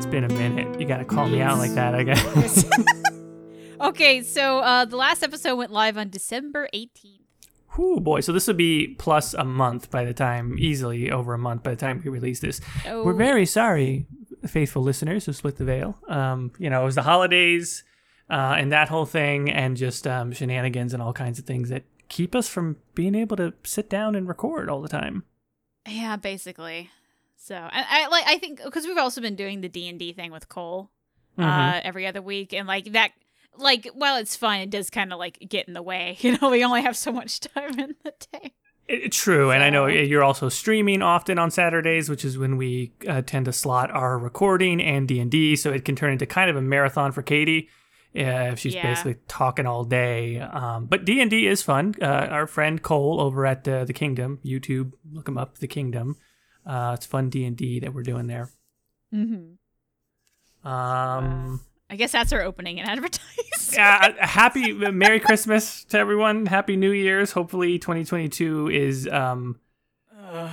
it's been a minute. You got to call me out like that, I guess. okay, so uh, the last episode went live on December 18th. Whew, boy. So this will be plus a month by the time, easily over a month by the time we release this. Oh, We're very sorry, faithful listeners who split the veil. Um, you know, it was the holidays uh, and that whole thing, and just um, shenanigans and all kinds of things that keep us from being able to sit down and record all the time. Yeah, basically. So I, I like I think because we've also been doing the D and D thing with Cole Mhm. uh, every other week, and like that, like while it's fun, it does kind of like get in the way. You know, we only have so much time in the day. It- true, and I know you're also streaming often on Saturdays, which is when we uh, tend to slot our recording and D and D. So it can turn into kind of a marathon for Katie uh, if she's Yeah. basically talking all day. Um, but D and D is fun. Uh, our friend Cole over at uh, the Kingdom YouTube, look him up, the Kingdom. Uh, it's fun D and D that we're doing there. Mm-hmm. Um, I guess that's our opening and advertise. yeah, uh, happy Merry Christmas to everyone. Happy New Year's. Hopefully, 2022 is. Um,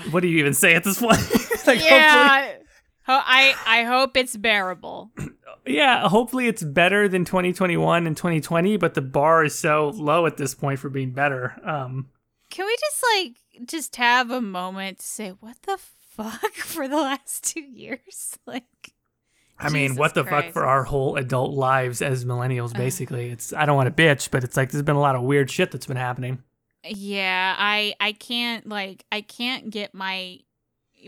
what do you even say at this point? like, yeah. Ho- I I hope it's bearable. yeah. Hopefully, it's better than 2021 and 2020. But the bar is so low at this point for being better. Um, Can we just like just have a moment to say what the fuck for the last two years? Like, I mean, Jesus what the fuck for our whole adult lives as millennials? Uh-huh. Basically, it's. I don't want to bitch, but it's like there's been a lot of weird shit that's been happening. yeah, I I can't like I can't get my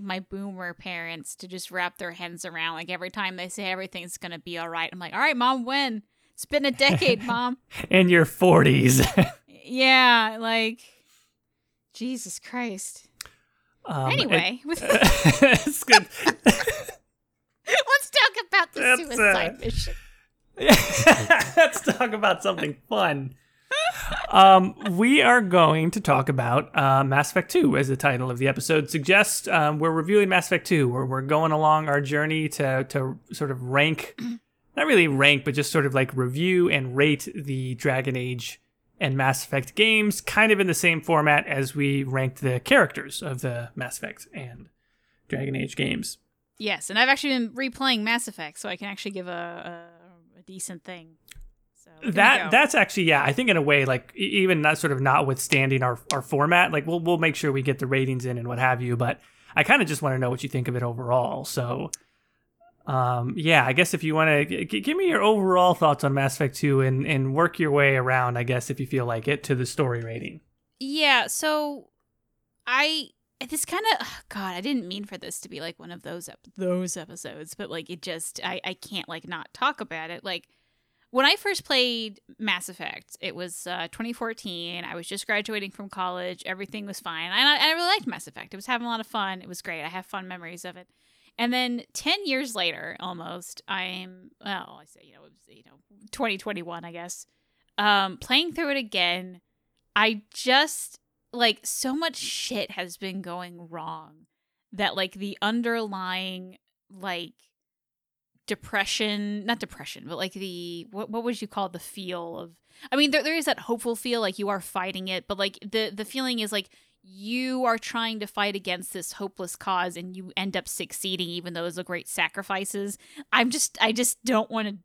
my boomer parents to just wrap their heads around like every time they say everything's gonna be all right. I'm like, all right, mom, when? It's been a decade, mom. In your 40s. Yeah, like Jesus Christ. Um, Anyway, it- it's good. let's talk about the That's, uh, suicide mission. Let's talk about something fun. Um, we are going to talk about uh, Mass Effect 2, as the title of the episode suggests. Um, we're reviewing Mass Effect 2, where we're going along our journey to, to sort of rank, not really rank, but just sort of like review and rate the Dragon Age and Mass Effect games, kind of in the same format as we ranked the characters of the Mass Effect and Dragon Age games. Yes, and I've actually been replaying Mass Effect, so I can actually give a a, a decent thing. So that that's actually yeah i think in a way like even not sort of notwithstanding our our format like we'll we'll make sure we get the ratings in and what have you but i kind of just want to know what you think of it overall so um yeah i guess if you want to g- give me your overall thoughts on mass effect 2 and and work your way around i guess if you feel like it to the story rating yeah. So I this kind of God, I didn't mean for this to be like one of those ep- those episodes, but like it just I I can't like not talk about it. Like when I first played Mass Effect, it was uh, 2014. I was just graduating from college. Everything was fine. And I, I really liked Mass Effect. It was having a lot of fun. It was great. I have fun memories of it. And then 10 years later, almost, I'm, well, I say, you know, it was, you know, 2021, I guess, um, playing through it again. I just, like, so much shit has been going wrong that, like, the underlying, like, depression not depression but like the what, what would you call the feel of i mean there, there is that hopeful feel like you are fighting it but like the the feeling is like you are trying to fight against this hopeless cause and you end up succeeding even though those are great sacrifices i'm just i just don't want to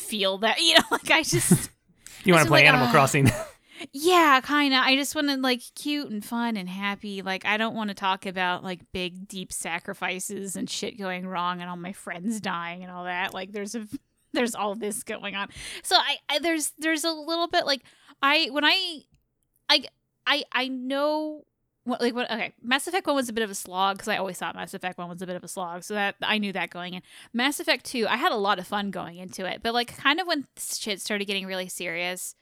feel that you know like i just you want to play like, animal uh, crossing. yeah kind of i just want to like cute and fun and happy. Like i don't want to talk about like big deep sacrifices and shit going wrong and all my friends dying and all that. Like there's a there's all this going on. So I, I there's there's a little bit like i when i i i i know what like what okay. Mass effect 1 was a bit of a slog because i always thought mass effect 1 was a bit of a slog so that i knew that going in. Mass effect 2 i had a lot of fun going into it but like kind of when shit started getting really serious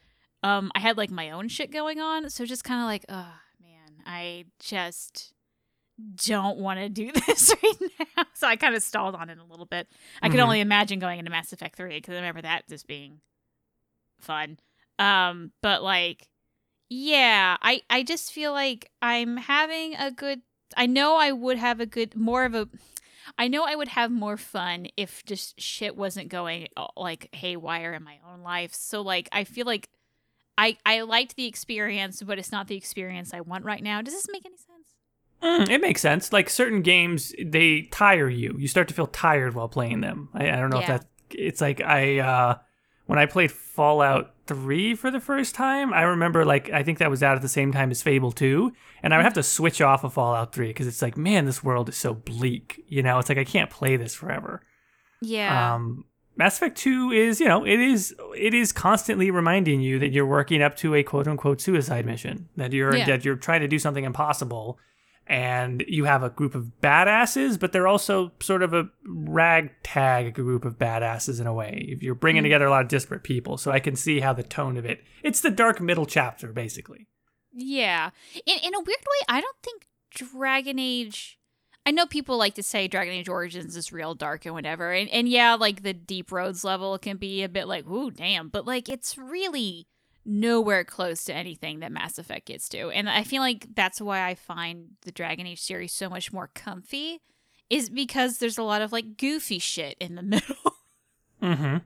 um i had like my own shit going on so just kind of like oh man i just don't want to do this right now. So i kind of stalled on it a little bit. I could Mhm. only imagine going into mass effect 3 because i remember that just being fun. Um but like yeah i i just feel like i'm having a good i know i would have a good more of a i know i would have more fun if just shit wasn't going uh, like haywire in my own life so like i feel like i i liked the experience but it's not the experience i want right now does this make any sense Mm, it makes sense. Like certain games, they tire you. You start to feel tired while playing them. I, I don't know Yeah. if that. It's like I uh, when I played Fallout Three for the first time. I remember like I think that was out at the same time as Fable Two, and I would have to switch off of Fallout Three because it's like, man, this world is so bleak. You know, it's like I can't play this forever. Yeah. Um, Mass Effect 2 is, you know, it is it is constantly reminding you that you're working up to a quote unquote suicide mission, that you're Yeah. that you're trying to do something impossible and you have a group of badasses, but they're also sort of a ragtag group of badasses in a way. If you're bringing hmm. together a lot of disparate people, so I can see how the tone of it. It's the dark middle chapter basically. Yeah. In in a weird way, I don't think Dragon Age I know people like to say Dragon Age Origins is real dark and whatever. And and yeah, like the Deep Roads level can be a bit like, ooh, damn. But like it's really nowhere close to anything that Mass Effect gets to. And I feel like that's why I find the Dragon Age series so much more comfy. Is because there's a lot of like goofy shit in the middle. Mm-hmm.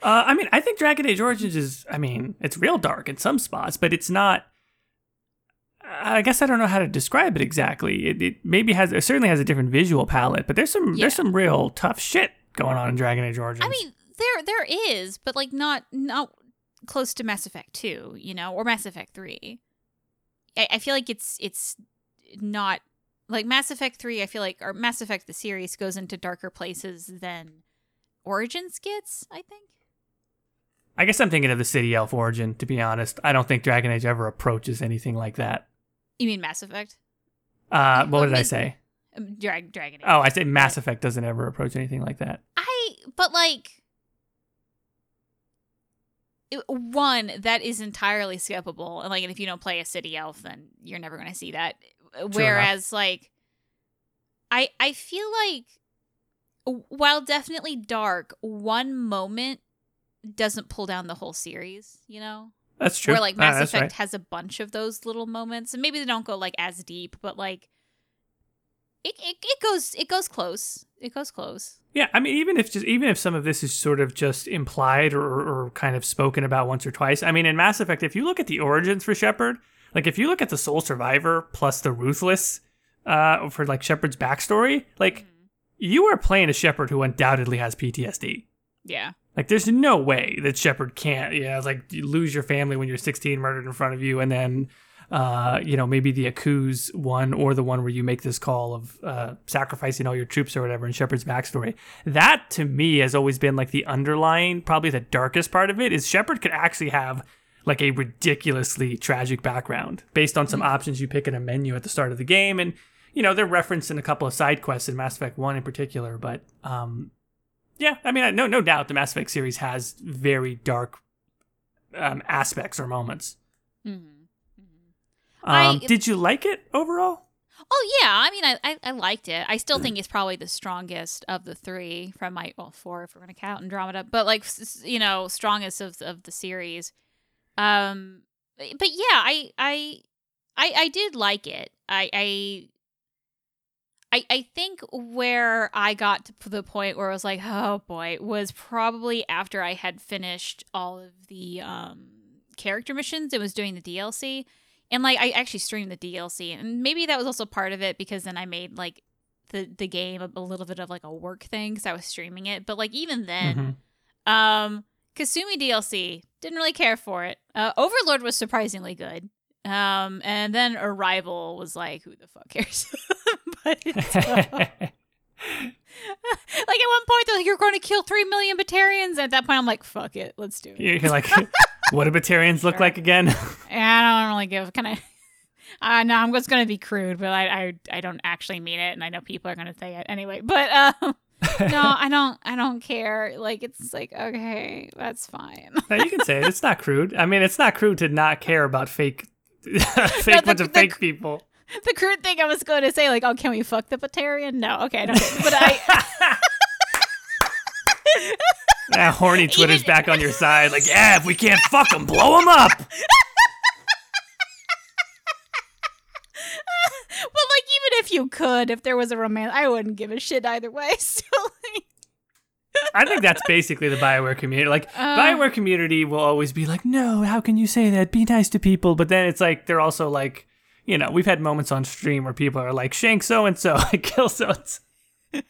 Uh, I mean, I think Dragon Age Origins is, I mean, it's real dark in some spots, but it's not. I guess I don't know how to describe it exactly. It, it maybe has, it certainly has a different visual palette, but there's some, Yeah. there's some real tough shit going on in Dragon Age Origins. I mean, there there is, but like not not close to Mass Effect Two, you know, or Mass Effect Three. I, I feel like it's it's not like Mass Effect Three. I feel like or Mass Effect the series goes into darker places than Origins gets. I think. I guess I'm thinking of the City Elf origin. To be honest, I don't think Dragon Age ever approaches anything like that. You mean Mass Effect? Uh, what did I say? Um, Drag Dragon Age. Oh, I said Mass Effect doesn't ever approach anything like that. I but like it- one that is entirely skippable and like and if you don't play a city elf then you're never going to see that whereas like i i feel like while definitely dark one moment doesn't pull down the whole series you know That's true. where like Ah, mass that's effect right. has a bunch of those little moments and maybe they don't go like as deep but like it, it, it goes it goes close it goes close Yeah, I mean, even if just even if some of this is sort of just implied or, or kind of spoken about once or twice. I mean, in Mass Effect, if you look at the origins for Shepard, like if you look at the Sole Survivor plus the Ruthless, uh, for like Shepard's backstory, like you are playing a Shepard who undoubtedly has PTSD. yeah Like, there's no way that Shepard can't, you know, like you lose your family when you're 16, murdered in front of you, and then, uh, you know, maybe the Akuze one or the one where you make this call of uh, sacrificing all your troops or whatever in Shepard's backstory. That to me has always been like the underlying, probably the darkest part of it is Shepard could actually have like a ridiculously tragic background based on some options you pick in a menu at the start of the game. And, you know, they're referenced in a couple of side quests in Mass Effect 1 in particular, but, um, yeah, I mean, no, no doubt the Mass Effect series has very dark um, aspects or moments. mm-hmm. Um, I- did you like it overall? Oh yeah, I mean, I, I I liked it. I still think it's probably the strongest of the three from my well four if we're gonna count Andromeda, but like you know, strongest of of the series. Um, but yeah, I I I, I did like it. I I. I, I think where I got to the point where I was like, oh boy, was probably after I had finished all of the um, character missions. It was doing the DLC. And like I actually streamed the DLC, and maybe that was also part of it because then I made like the the game a, a little bit of like a work thing because I was streaming it. But like even then, Mhm. um, Kasumi DLC didn't really care for it. Uh, Overlord was surprisingly good. Um, and then Arrival was like, who the fuck cares? but uh, like at one point they're like, you're going to kill three million Batarians. At that point, I'm like, fuck it, let's do it. You're like, what do Batarians look like again? I don't really give kind of. Uh, no, I'm just gonna be crude, but I, I I don't actually mean it, and I know people are gonna say it anyway. But um, no, I don't I don't care. Like it's like okay, that's fine. no, you can say it. It's not crude. I mean, it's not crude to not care about fake, fake the- bunch of the- fake people. the crude thing I was going to say, like, oh, can we fuck the Batarian? No, okay, I don't. But I Ah, horny Twitter's Even- back on your side. Like, yeah, if we can't fuck them, blow them up. well, like even if you could, if there was a romance, I wouldn't give a shit either way. So like, I think that's basically the Bioware community. Like Uh. Bioware community will always be like, "No, how can you say that? Be nice to people." But then it's like they're also like, you know, we've had moments on stream where people are like, "Shank so and so, kill so and so." well,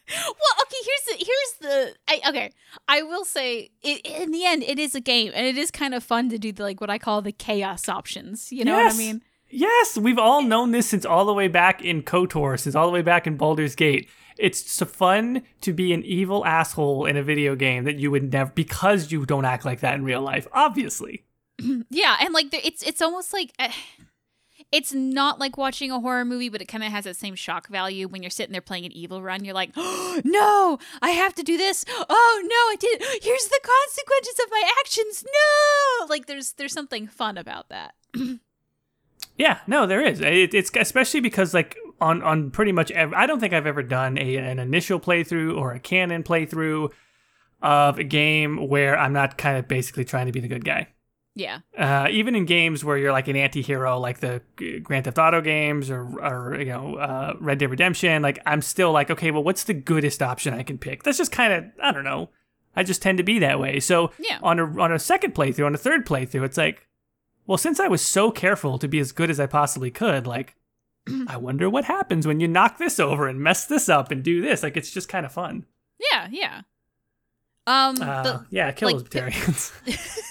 okay. Here's the here's the I, okay. I will say, it, in the end, it is a game, and it is kind of fun to do the like what I call the chaos options. You know Yes. what I mean? Yes, we've all known this since all the way back in KOTOR, since all the way back in Baldur's Gate. It's so fun to be an evil asshole in a video game that you would never because you don't act like that in real life. Obviously. Yeah, and like it's it's almost like uh, it's not like watching a horror movie, but it kind of has that same shock value when you're sitting there playing an evil run. You're like, oh, no, I have to do this. Oh no, I did. Here's the consequences of my actions. No, like there's there's something fun about that. Yeah, no, there is. It, it's especially because like on on pretty much I don't think I've ever done a an initial playthrough or a canon playthrough of a game where I'm not kind of basically trying to be the good guy. Yeah, Uh, even in games where you're like an anti-hero, like the Grand Theft Auto games or, or you know uh, Red Dead Redemption, like I'm still like, okay, well, what's the goodest option I can pick? That's just kind of I don't know. I just tend to be that way. So Yeah. on a on a second playthrough, on a third playthrough, it's like, well, since I was so careful to be as good as I possibly could, like, I wonder what happens when you knock this over and mess this up and do this. Like, it's just kind of fun. yeah, yeah. Um, Uh, the, yeah, kill like, those the- Batarians.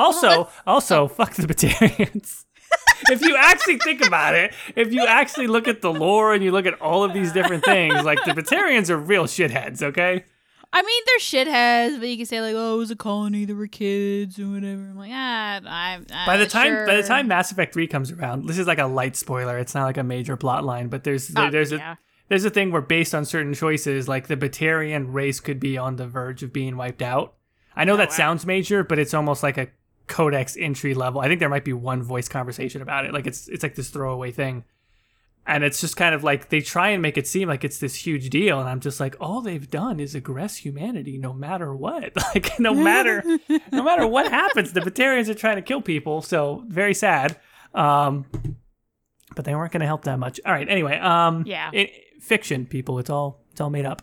also, also, fuck the Batarians. if you actually think about it, if you actually look at the lore and you look at all of these different things, like the Batarians are real shitheads, okay? I mean, they're shitheads, but you can say like, "Oh, it was a colony. There were kids or whatever." I'm like, ah, I'm. By the time by the time Mass Effect 3 comes around, this is like a light spoiler. It's not like a major plot line, but there's there, Oh, there's yeah. a there's a thing where based on certain choices, like the Batarian race could be on the verge of being wiped out. I know that wow. sounds major, but it's almost like a codex entry level. I think there might be one voice conversation about it. Like it's it's like this throwaway thing. And it's just kind of like they try and make it seem like it's this huge deal, and I'm just like, all they've done is aggress humanity, no matter what. Like no matter, no matter what happens, the Batarians are trying to kill people. So very sad. Um, but they weren't going to help that much. All right. Anyway, um, Yeah. it, fiction people. It's all it's all made up.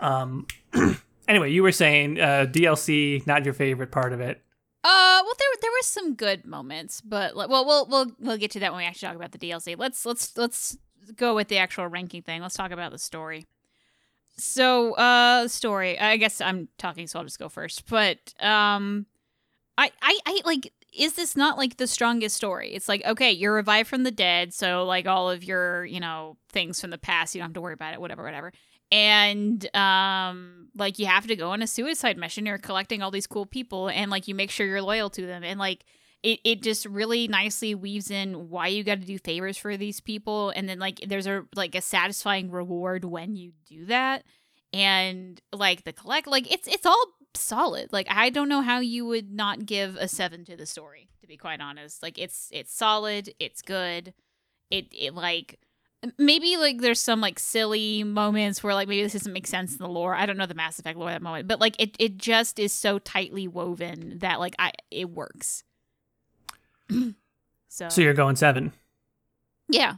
Um, anyway, you were saying uh, DLC not your favorite part of it. Uh, well, there there were some good moments, but well, we'll we'll we'll get to that when we actually talk about the DLC. Let's let's let's go with the actual ranking thing. Let's talk about the story. So, uh, story. I guess I'm talking, so I'll just go first. But um, I I I like. Is this not like the strongest story? It's like okay, you're revived from the dead, so like all of your you know things from the past, you don't have to worry about it. Whatever, whatever and um like you have to go on a suicide mission you're collecting all these cool people and like you make sure you're loyal to them and like it, it just really nicely weaves in why you got to do favors for these people and then like there's a like a satisfying reward when you do that and like the collect like it's it's all solid like i don't know how you would not give a 7 to the story to be quite honest like it's it's solid it's good it it like maybe like there's some like silly moments where like maybe this doesn't make sense in the lore. I don't know the Mass Effect lore at that moment, but like it it just is so tightly woven that like I it works. so, So you're going seven. yeah,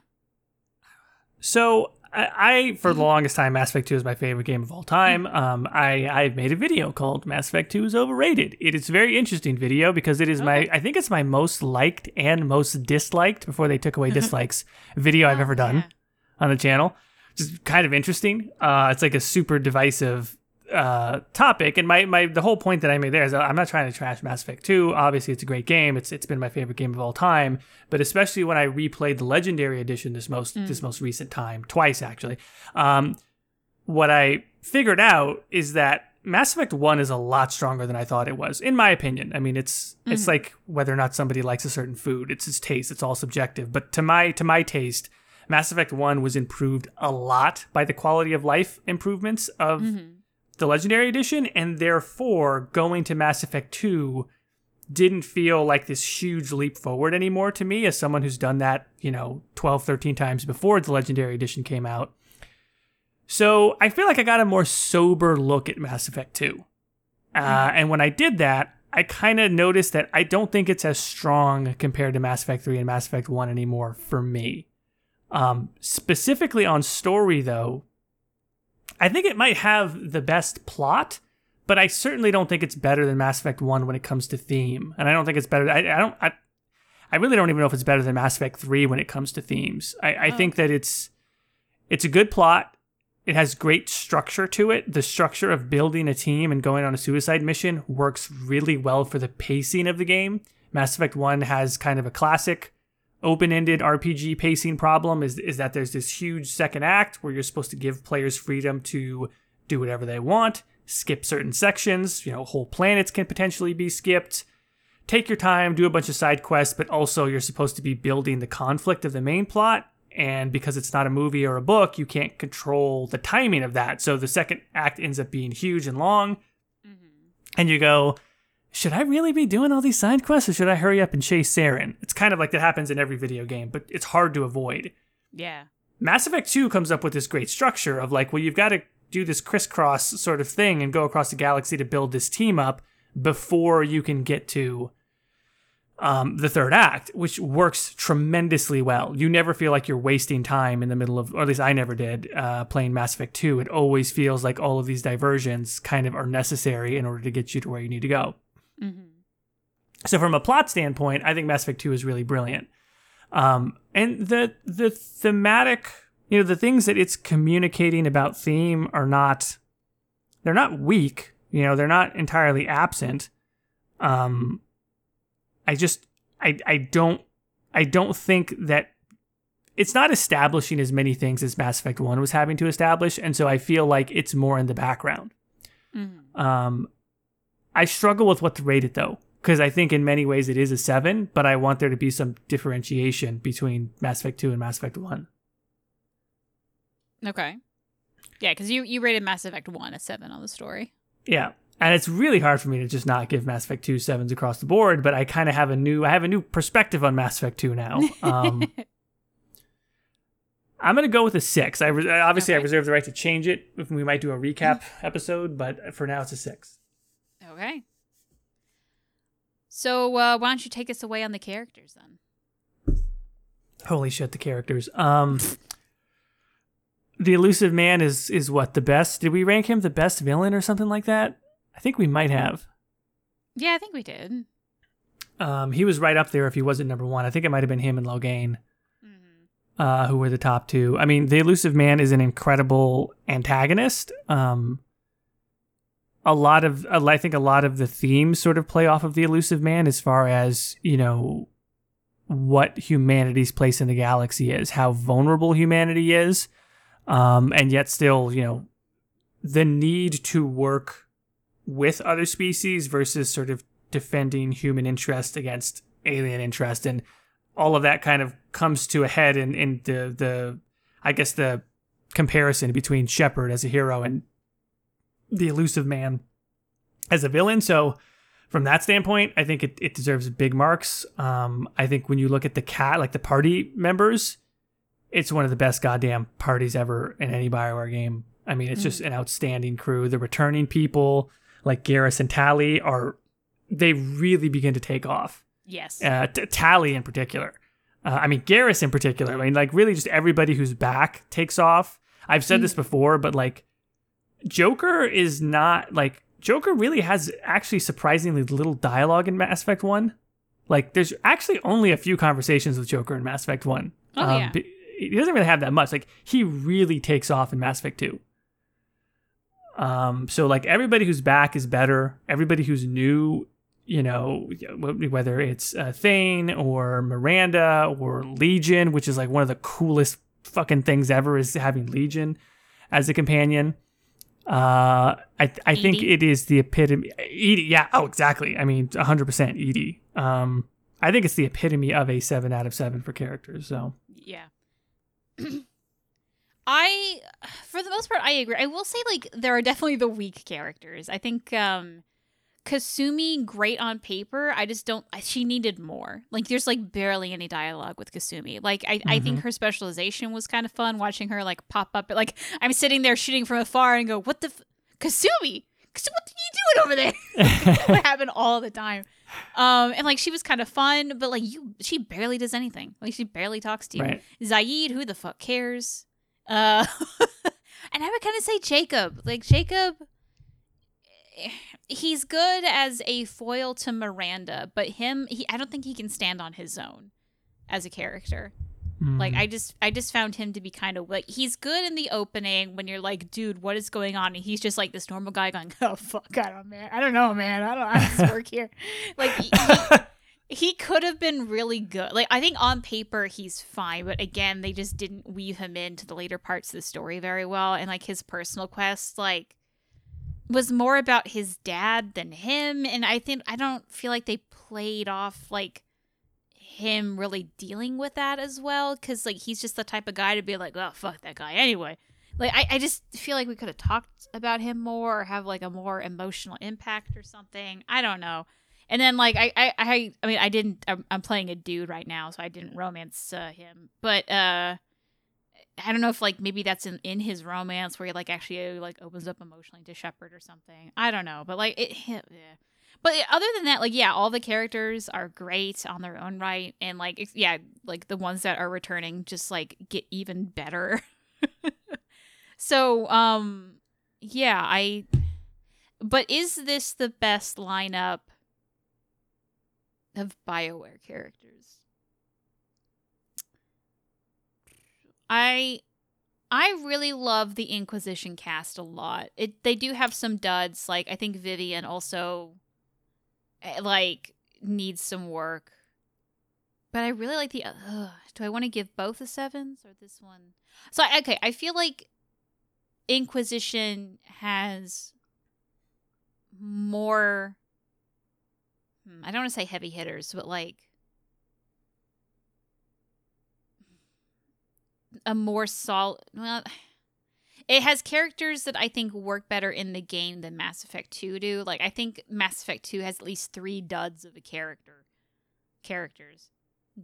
So I, I for the longest time, Mass Effect 2 is my favorite game of all time. Um, I I've made a video called Mass Effect 2 is overrated. It is a very interesting video because it is my I think it's my most liked and most disliked before they took away dislikes video I've Oh, ever done yeah. on the channel. Just kind of interesting. Uh, it's like a super divisive uh, topic, and my, my the whole point that I made there is I'm not trying to trash Mass Effect 2. Obviously, it's a great game. It's it's been my favorite game of all time. But especially when I replayed the Legendary Edition this most this most recent time, twice actually. Um, what I figured out is that Mass Effect 1 is a lot stronger than I thought it was, in my opinion. I mean, it's it's like whether or not somebody likes a certain food. It's its taste. It's all subjective. But to my to my taste, Mass Effect 1 was improved a lot by the quality of life improvements of the Legendary Edition, and therefore going to Mass Effect 2 didn't feel like this huge leap forward anymore to me as someone who's done that, you know, 12, 13 times before the Legendary Edition came out. So I feel like I got a more sober look at Mass Effect 2. Uh, and when I did that, I kind of noticed that I don't think it's as strong compared to Mass Effect 3 and Mass Effect 1 anymore for me. Um, specifically on story, though, I think it might have the best plot, but I certainly don't think it's better than Mass Effect 1 when it comes to theme. And I don't think it's better. I, I don't. I, I really don't even know if it's better than Mass Effect 3 when it comes to themes. I, I Oh. think that it's it's a good plot. It has great structure to it. The structure of building a team and going on a suicide mission works really well for the pacing of the game. Mass Effect 1 has kind of a classic open-ended RPG pacing problem is is that there's this huge second act where you're supposed to give players freedom to do whatever they want, skip certain sections, you know, whole planets can potentially be skipped. Take your time, do a bunch of side quests, but also you're supposed to be building the conflict of the main plot. And because it's not a movie or a book, you can't control the timing of that. So the second act ends up being huge and long. Mm-hmm. And you go, should I really be doing all these side quests or should I hurry up and chase Saren? It's kind of like that happens in every video game, but it's hard to avoid. Yeah. Mass Effect 2 comes up with this great structure of like, well, you've got to do this crisscross sort of thing and go across the galaxy to build this team up before you can get to um, the third act, which works tremendously well. You never feel like you're wasting time in the middle of, or at least I never did, uh, playing Mass Effect 2. It always feels like all of these diversions kind of are necessary in order to get you to where you need to go. Mm-hmm. So from a plot standpoint, I think Mass Effect 2 is really brilliant. Um, and the the thematic, you know, the things that it's communicating about theme are not they're not weak, you know, they're not entirely absent. Um I just I I don't I don't think that it's not establishing as many things as Mass Effect 1 was having to establish, and so I feel like it's more in the background. Mm-hmm. Um, I struggle with what to rate it though, because I think in many ways it is a seven, but I want there to be some differentiation between Mass Effect 2 and Mass Effect 1. Okay. Yeah, because you you rated Mass Effect one a seven on the story. Yeah. And it's really hard for me to just not give Mass Effect 2 sevens across the board, but I kind of have a new I have a new perspective on Mass Effect 2 now. Um, I'm gonna go with a six. I re- obviously I reserve the right to change it. If we might do a recap episode, but for now it's a six. Okay. So uh, why don't you take us away on the characters then? Holy shit, the characters. Um The Illusive Man is is what the best. Did we rank him the best villain or something like that? I think we might have. Yeah, I think we did. Um he was right up there if he wasn't number 1. I think it might have been him and Loghain Mm-hmm. uh who were the top two. I mean, the Illusive Man is an incredible antagonist. Um a lot of I think a lot of the themes sort of play off of the Illusive Man as far as, you know, what humanity's place in the galaxy is, how vulnerable humanity is, um, and yet still, you know, the need to work with other species versus sort of defending human interest against alien interest, and all of that kind of comes to a head in, in the the I guess the comparison between Shepard as a hero and the Illusive Man as a villain. So from that standpoint, I think it, it deserves big marks. Um, I think when you look at the cat, like the party members, it's one of the best goddamn parties ever in any Bioware game. I mean, it's just an outstanding crew. The returning people, like Garrus and Tali, are they really begin to take off. Yes. Uh, t- Tali in particular. Uh, I mean, Garrus in particular. I mean, like really, just everybody who's back takes off. I've said this before, but like Joker is not like Joker really has actually surprisingly little dialogue in Mass Effect 1. Like there's actually only a few conversations with Joker in Mass Effect 1. Oh, yeah. He doesn't really have that much. Like he really takes off in Mass Effect 2. Um so like everybody who's back is better. Everybody who's new, you know, whether it's uh, Thane or Miranda or Legion, which is like one of the coolest fucking things ever is having Legion as a companion. Uh, I I think EDI? it is the epitome. EDI, yeah. Oh, exactly. I mean, 100 percent EDI. Um, I think it's the epitome of a seven out of seven for characters. So Yeah. I, for the most part, I agree. I will say, like, there are definitely the weak characters. I think um Kasumi, great on paper. I just don't, she needed more. Like, there's, like, barely any dialogue with Kasumi. Like, I, I think her specialization was kind of fun watching her, like, pop up. Like, I'm sitting there shooting from afar and go, what the, f- Kasumi? Kas- What are you doing over there? would happen all the time. Um, and like she was kind of fun, but like you, she barely does anything. Like she barely talks to you. right. Zaeed, who the fuck cares? Uh, and I would kind of say Jacob. Like Jacob he's good as a foil to Miranda, but him he I don't think he can stand on his own as a character. Like Mm. I just I just found him to be kind of like he's good in the opening when you're like, dude, what is going on? And he's just like this normal guy going, Oh fuck, I don't man. I don't know, man. I don't how does work here. Like he, he could have been really good. Like I think on paper he's fine, but again, they just didn't weave him into the later parts of the story very well. And like his personal quest, like was more about his dad than him. And I think I don't feel like they played off like him really dealing with that as well because like he's just the type of guy to be like oh fuck that guy anyway. Like I, I just feel like we could have talked about him more or have like a more emotional impact or something. I don't know. And then like i i i, I mean i didn't I'm, I'm playing a dude right now so i didn't romance uh, him. But uh I don't know if like maybe that's in, in his romance where he like actually like opens up emotionally to Shepard or something. I don't know, but like it, yeah. But other than that, like yeah, all the characters are great on their own right, and like yeah, like the ones that are returning just like get even better. so um, yeah, I. But is this the best lineup of Bioware characters? I I really love the Inquisition cast a lot. It they do have some duds, like I think Vivienne also eh, like needs some work. But I really like the uh, do I want to give both the sevens or this one? So okay, I feel like Inquisition has more hmm, I don't want to say heavy hitters, but like a more solid well it has characters that I think work better in the game than Mass Effect 2 do. Like I think Mass Effect 2 has at least 3 duds of a character characters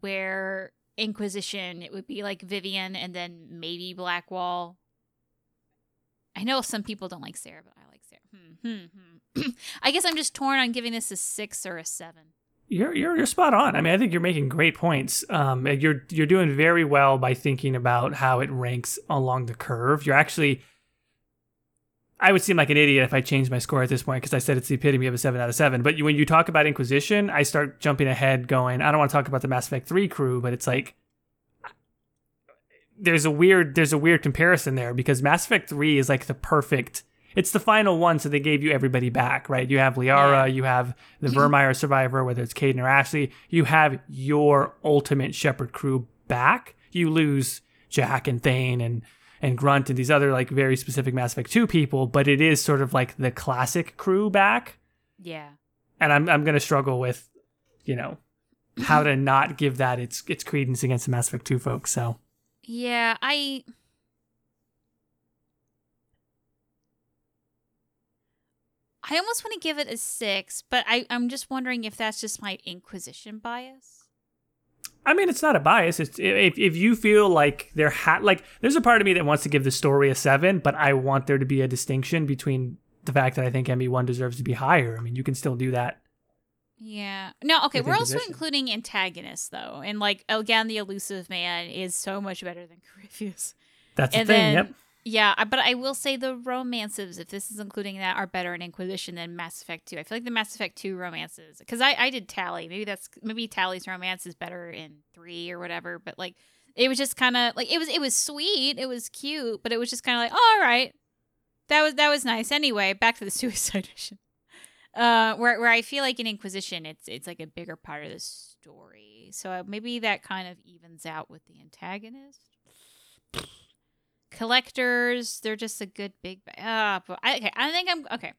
where Inquisition it would be like Vivienne and then maybe Blackwall. I know some people don't like Sera, but I like Sera. Hmm, hmm, hmm. I guess I'm just torn on giving this a 6 or a 7. You're you're you're spot on. I mean, I think you're making great points. Um, you're you're doing very well by thinking about how it ranks along the curve. You're actually, I would seem like an idiot if I changed my score at this point because I said it's the epitome of a seven out of seven. But you, when you talk about Inquisition, I start jumping ahead, going, I don't want to talk about the Mass Effect three crew, but it's like there's a weird there's a weird comparison there because Mass Effect three is like the perfect. It's the final one, so they gave you everybody back, right? You have Liara, Yeah. you have the Virmire survivor, whether it's Kaidan or Ashley. You have your ultimate Shepard crew back. You lose Jack and Thane and and Grunt and these other like very specific Mass Effect 2 people, but it is sort of like the classic crew back. Yeah. And I'm I'm gonna struggle with, you know, how to not give that its its credence against the Mass Effect 2 folks. So Yeah, I I almost want to give it a six, but I, I'm just wondering if that's just my Inquisition bias. I mean, it's not a bias. It's if if you feel like there had like there's a part of me that wants to give the story a seven, but I want there to be a distinction between the fact that I think ME one deserves to be higher. I mean, you can still do that. Yeah. No, okay, we're also including antagonists though. And like again, the Illusive Man is so much better than Corypheus. That's the thing. then- yep. Yeah, but I will say the romances, if this is including that, are better in Inquisition than Mass Effect 2. I feel like the Mass Effect 2 romances, because I, I did Tali. Maybe that's maybe Tali's romance is better in three or whatever. But like, it was just kind of like it was it was sweet, it was cute, but it was just kind of like, oh, all right, that was that was nice. Anyway, back to the Suicide Mission. Uh, where where I feel like in Inquisition, it's it's like a bigger part of the story. So uh, maybe that kind of evens out with the antagonist collectors they're just a good big but I, okay i think i'm okay.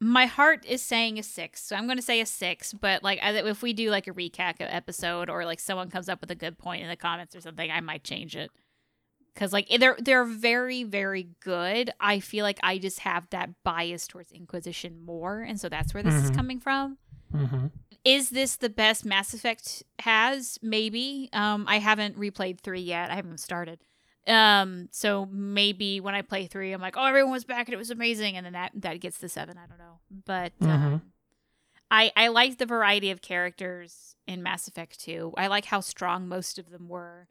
My heart is saying a six so i'm going to say a six but like if we do like a recap episode or like someone comes up with a good point in the comments or something i might change it. Because like they're they're very very good. I feel like i just have that bias towards inquisition more and so that's where this is Mhm. coming from Mm-hmm. is this the best Mass Effect has? Maybe. Um, I haven't replayed three yet. I haven't started. Um, so maybe when I play three, I'm like, oh, everyone was back and it was amazing, and then that that gets the seven. I don't know, but um, I I like the variety of characters in Mass Effect Two. I like how strong most of them were,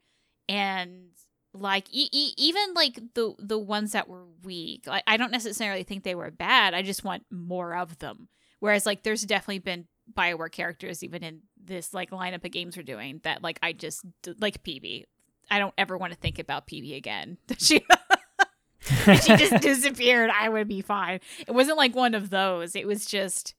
and like e- e- even like the the ones that were weak. Like I don't necessarily think they were bad. I just want more of them. Whereas like there's definitely been Bioware characters even in this like lineup of games we're doing that like I just like Peebee. I don't ever want to think about Peebee again. she she just disappeared. I would be fine. It wasn't like one of those. It was just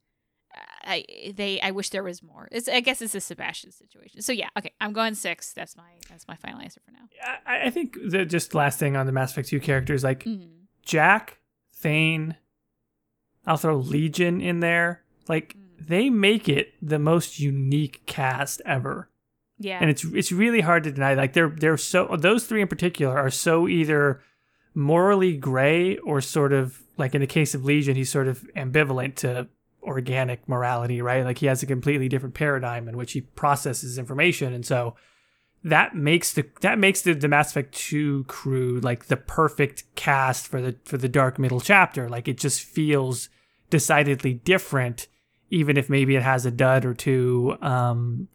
I they I wish there was more. It's I guess it's a Sebastian situation. So yeah, okay, I'm going six. That's my that's my final answer for now. I, I think the just last thing on the Mass Effect 2 characters, like Mm. Jack, Thane, I'll throw Legion in there. Like Mm. They make it the most unique cast ever. Yeah. and it's it's really hard to deny. Like they're they're so those three in particular are so either morally gray or sort of like in the case of Legion, he's sort of ambivalent to organic morality, right? Like he has a completely different paradigm in which he processes information, and so that makes the that makes the, the Mass Effect 2 crew like the perfect cast for the for the dark middle chapter. Like it just feels decidedly different, even if maybe it has a dud or two. Um,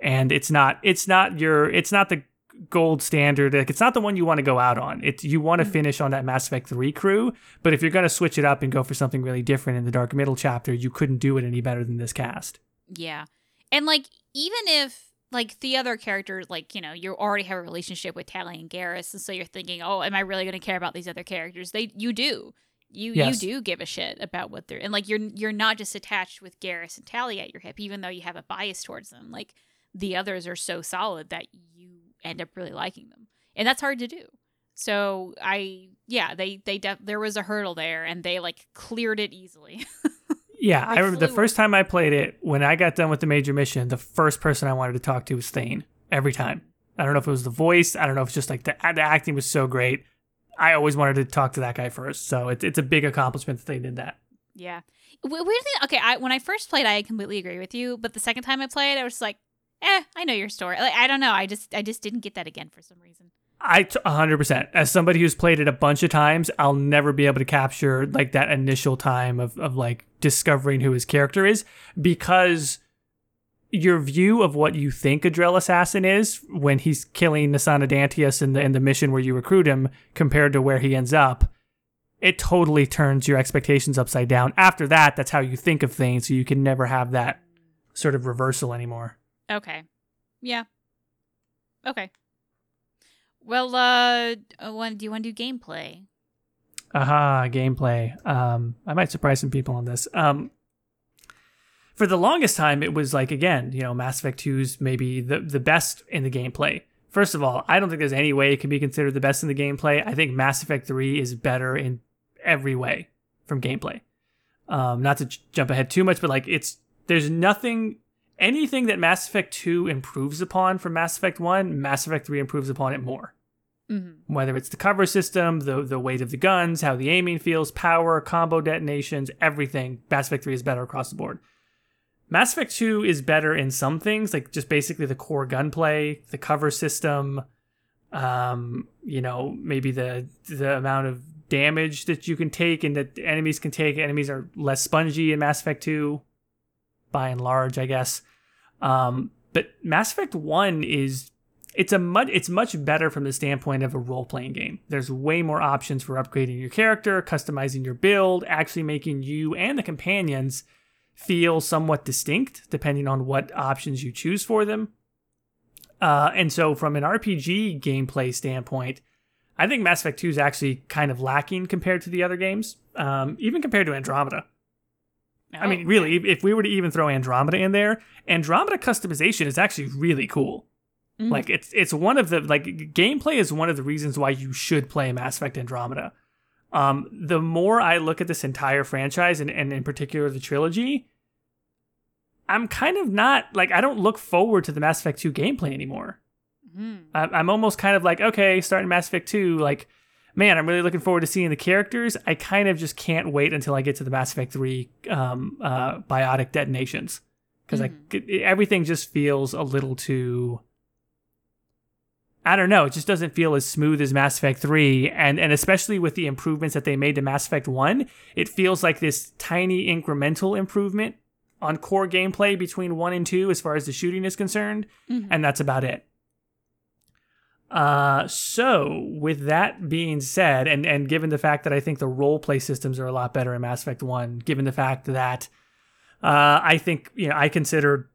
and it's not it's not your it's not the gold standard like it's not the one you want to go out on it's you want to Mhm. finish on that mass effect 3 crew but if you're going to switch it up and go for something really different in the dark middle chapter you couldn't do it any better than this cast Yeah. And like even if like the other characters like, you know, you already have a relationship with Tali and Garrus and so you're thinking, "Oh, am I really going to care about these other characters?" They you do. You Yes. you do give a shit about what they're and like you're you're not just attached with Garrus and Tali at your hip even though you have a bias towards them. Like the others are so solid that you end up really liking them. And that's hard to do. So I yeah, they they def- there was a hurdle there and they like cleared it easily. yeah Like i remember the first time i played it when i got done with the major mission the first person i wanted to talk to was thane every time i don't know if it was the voice i don't know if it's just like the, the acting was so great i always wanted to talk to that guy first so it's, it's a big accomplishment that they did that Yeah. W- Weird thing. Okay, I when I first played, I completely agree with you. But the second time I played, I was like, eh, I know your story. Like I don't know. I just I just didn't get that again for some reason. I t- 100%. As somebody who's played it a bunch of times, I'll never be able to capture like that initial time of, of like discovering who his character is because your view of what you think a Drell assassin is when he's killing Nassana Dantius in the, in the mission where you recruit him compared to where he ends up, it totally turns your expectations upside down. After that, that's how you think of things, so you can never have that sort of reversal anymore. Okay. Yeah. Okay. Well, uh, uh, when do you want to do gameplay? Aha, gameplay. Um, I might surprise some people on this. Um, for the longest time, it was like again, you know, Mass Effect 2's maybe the the best in the gameplay. First of all, I don't think there's any way it can be considered the best in the gameplay. I think Mass Effect 3 is better in every way from gameplay. Um, not to j- jump ahead too much, but like it's there's nothing anything that Mass Effect 2 improves upon from Mass Effect 1, Mass Effect 3 improves upon it more Mm-hmm. whether it's the cover system, the the weight of the guns, how the aiming feels, power, combo detonations, everything. Mass Effect 3 is better across the board. Mass Effect 2 is better in some things, like just basically the core gunplay, the cover system, um, you know, maybe the the amount of damage that you can take and that enemies can take. Enemies are less spongy in Mass Effect 2, by and large, I guess. Um, but Mass Effect 1 is it's a much it's much better from the standpoint of a role playing game. There's way more options for upgrading your character, customizing your build, actually making you and the companions feel somewhat distinct depending on what options you choose for them. Uh, and so, from an RPG gameplay standpoint, I think Mass Effect 2 is actually kind of lacking compared to the other games, um, even compared to Andromeda. I mean, really, if- we were to even throw Andromeda in there, Andromeda customization is actually really cool. Mhm. Like it's it's one of the like gameplay is one of the reasons why you should play Mass Effect Andromeda. Um, the more I look at this entire franchise and, and in particular the trilogy, I'm kind of not like I don't look forward to the Mass Effect 2 gameplay anymore. I- I'm almost kind of like, okay, starting Mass Effect 2, like, man, I'm really looking forward to seeing the characters. I kind of just can't wait until I get to the Mass Effect 3 um, uh, biotic detonations. Because like it- everything just feels a little too. I don't know. It just doesn't feel as smooth as Mass Effect 3. And, and especially with the improvements that they made to Mass Effect 1, it feels like this tiny incremental improvement on core gameplay between 1 and 2 as far as the shooting is concerned Mhm. and that's about it. Uh, so with that being said, and and given the fact that I think the role play systems are a lot better in Mass Effect One, given the fact that uh, I think you know I consider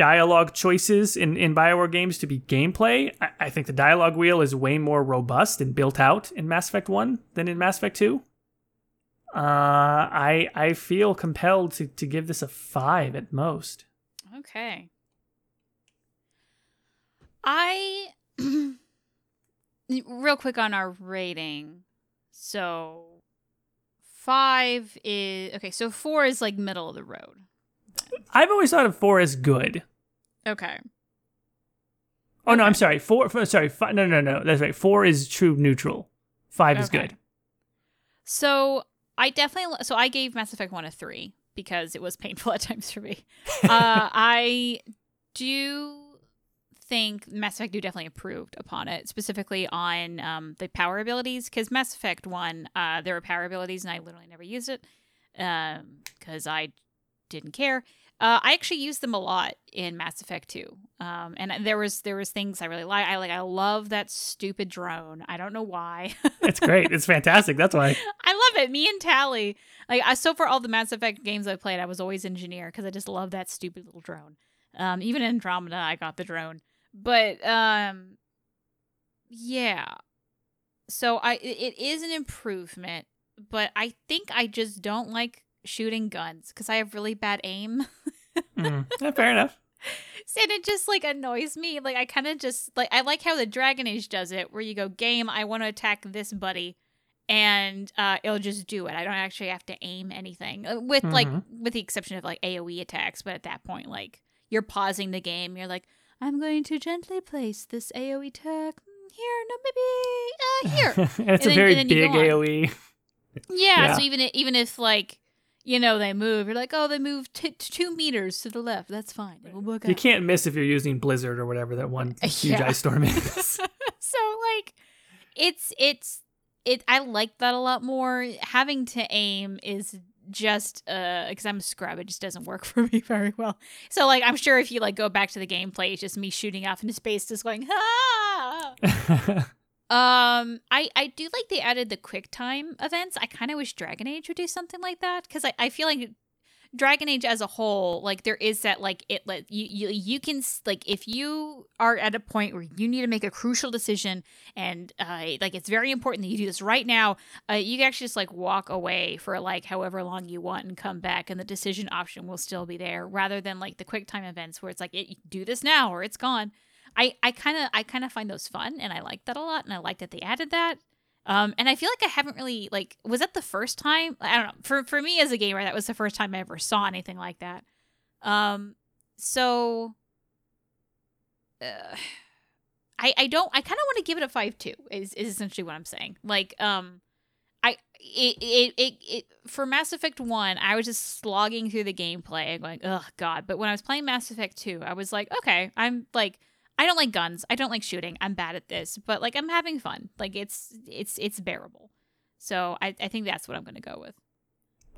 dialogue choices in in Bioware games to be gameplay. I, I think the dialogue wheel is way more robust and built out in Mass Effect One than in Mass Effect Two. Uh, I I feel compelled to to give this a five at most. Okay. I real quick on our rating. So five is okay. So four is like middle of the road. I've always thought of four as good. Okay. Oh no, I'm sorry. Four, four sorry. Five, no, no, no. That's right. Four is true neutral. Five is good. So I definitely so I gave Mass Effect one a three because it was painful at times for me. uh, I do think Mass Effect do definitely improved upon it, specifically on um, the power abilities. Because Mass Effect one, uh, there were power abilities, and I literally never used it because I didn't care. Uh, I actually used them a lot in Mass Effect 2. Um, and there was there was things I really like. I like I love that stupid drone. I don't know why. It's great. it's fantastic. That's why. I love it. Me and Tali. Like I so for all the Mass Effect games I played, I was always engineer because I just love that stupid little drone. Um, even in Andromeda, I got the drone. But um, yeah. So I it, it is an improvement, but I think I just don't like shooting guns because I have really bad aim. Mm, yeah, fair enough. and it just like annoys me. Like I kind of just like I like how the Dragon Age does it, where you go game. I want to attack this buddy, and uh, it'll just do it. I don't actually have to aim anything, uh, with like Mhm. with the exception of like AOE attacks. But at that point, like you're pausing the game. You're like, I'm going to gently place this AOE attack here. No, maybe uh, here. it's And a then- very big. AOE. Yeah, Yeah. So even even if like you know they move, you're like, oh, they move t- two meters to the left. That's fine. You out. can't miss if you're using Blizzard or whatever that one huge Yeah. ice storm is. so like it's it's it i like that a lot more having to aim is just uh because i'm a scrub it just doesn't work for me very well so like i'm sure if you like go back to the gameplay it's just me shooting off into space just going ah um i i do like they added the quick time events i kind of wish dragon age would do something like that because I, I feel like Dragon Age as a whole, like there is that like it let you you you can like if you are at a point where you need to make a crucial decision and uh like it's very important that you do this right now, uh you can actually just like walk away for like however long you want and come back and the decision option will still be there rather than like the quick time events where it's like it, do this now or it's gone. I I kind of I kind of find those fun and I like that a lot and I like that they added that. Um, and I feel like I haven't really like was that the first time I don't know for for me as a gamer that was the first time I ever saw anything like that. Um, so uh, I I don't I kind of want to give it a five two is is essentially what I'm saying. Like um, I it it it, it for Mass Effect one I was just slogging through the gameplay and going oh god. But when I was playing Mass Effect two I was like okay I'm like I don't like guns. I don't like shooting. I'm bad at this, but like I'm having fun. Like it's it's it's bearable. So I, I think that's what I'm gonna go with.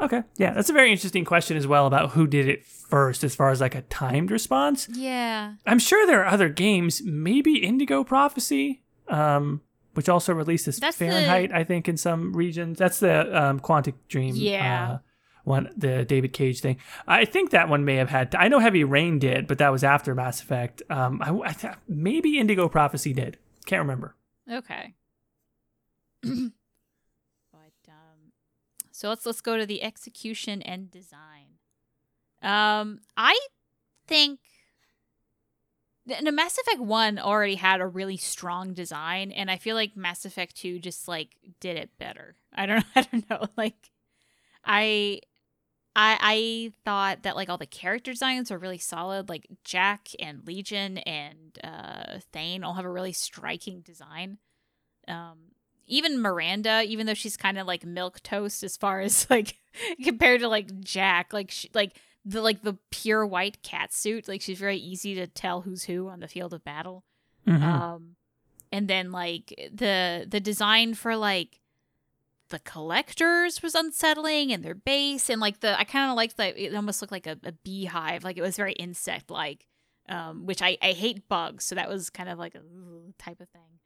okay. Yeah, that's a very interesting question as well about who did it first as far as like a timed response. Yeah. I'm sure there are other games, maybe Indigo Prophecy, um, which also releases That's the- Fahrenheit, I think, in some regions. That's the um, Quantic Dream Yeah. uh, one, the David Cage thing. I think that one may have had. I know Heavy Rain did, but that was after Mass Effect. Um, I, I th- maybe Indigo Prophecy did. Can't remember. Okay. but um so let's let's go to the execution and design. Um I think the, Mass Effect 1 already had a really strong design and I feel like Mass Effect 2 just like did it better. I don't know, I don't know like I I I thought that like all the character designs are really solid. Like Jack and Legion and uh Thane all have a really striking design. Um even Miranda, even though she's kind of like milk toast as far as like compared to like Jack, like she, like the like the pure white cat suit, like she's very easy to tell who's who on the field of battle. Mhm. Um, and then like the the design for like the collectors was unsettling and their base and like the I kind of liked that it almost looked like a, a beehive, like it was very insect like. um, which I, I hate bugs, so that was kind of like a type of thing.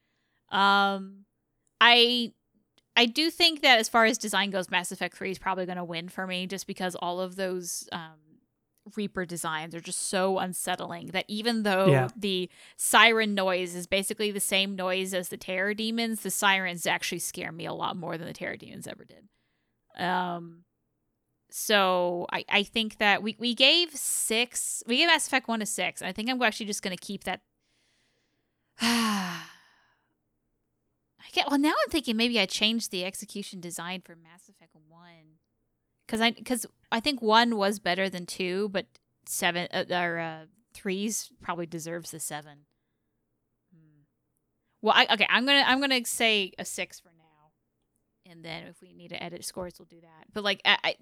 Um, I I do think that as far as design goes, Mass Effect Three is probably going to win for me, just because all of those um, Reaper designs are just so unsettling that even though Yeah. the siren noise is basically the same noise as the terror demons, the sirens actually scare me a lot more than the terror demons ever did. Um, so I, I think that we, we gave six, we gave Mass Effect one to six. I think I'm actually just going to keep that. I get well now. I'm thinking maybe I changed the execution design for Mass Effect one because I because I think one was better than two, but seven uh, or uh, threes probably deserves the seven. Hmm. Well, I, okay, I'm gonna I'm gonna say a six for now, and then if we need to edit scores, we'll do that. But like, I, I,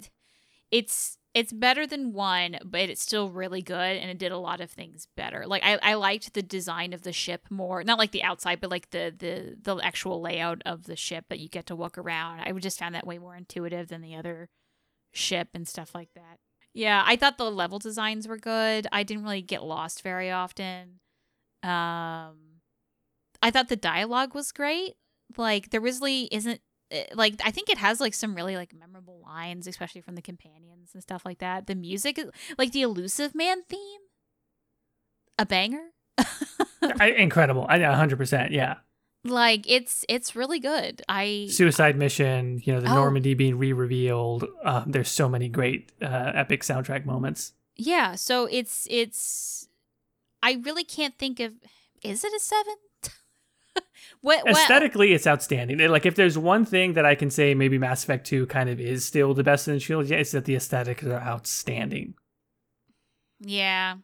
it's it's better than one, but it's still really good, and it did a lot of things better. Like I, I liked the design of the ship more, not like the outside, but like the the the actual layout of the ship that you get to walk around. I just found that way more intuitive than the other ship and stuff like that. Yeah, I thought the level designs were good. I didn't really get lost very often. Um I thought the dialogue was great. Like there really isn't eh, like I think it has like some really like memorable lines, especially from the companions and stuff like that. The music, like the Illusive Man theme, a banger. I, incredible. I 100%. Yeah. Like it's it's really good. I Suicide Mission, you know, the Oh. Normandy being re revealed. Um, there's so many great uh, epic soundtrack moments. yeah. So it's it's. I really can't think of. Is it a seven? what, what Aesthetically, it's outstanding. Like, if there's one thing that I can say, maybe Mass Effect 2 kind of is still the best in the trilogy, it's that the aesthetics are outstanding. Yeah.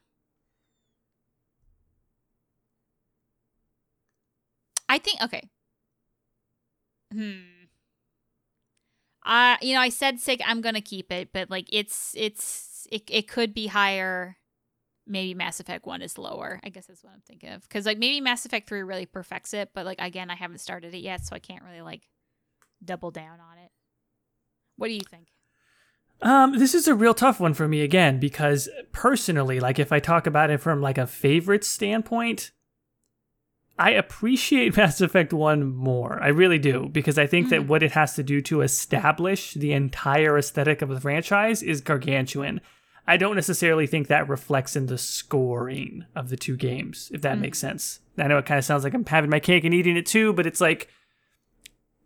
I think okay. Hmm. Uh you know, I said sick I'm gonna keep it, but like it's it's it it could be higher. Maybe Mass Effect One is lower. I guess that's what I'm thinking of. Because like maybe Mass Effect Three really perfects it, but like again, I haven't started it yet, so I can't really like double down on it. What do you think? Um, this is a real tough one for me again because personally, like if I talk about it from like a favorite standpoint, I appreciate Mass Effect 1 more. I really do because I think that Mhm. what it has to do to establish the entire aesthetic of the franchise is gargantuan. I don't necessarily think that reflects in the scoring of the two games, if that Mm. makes sense. I know it kind of sounds like I'm having my cake and eating it too, but it's like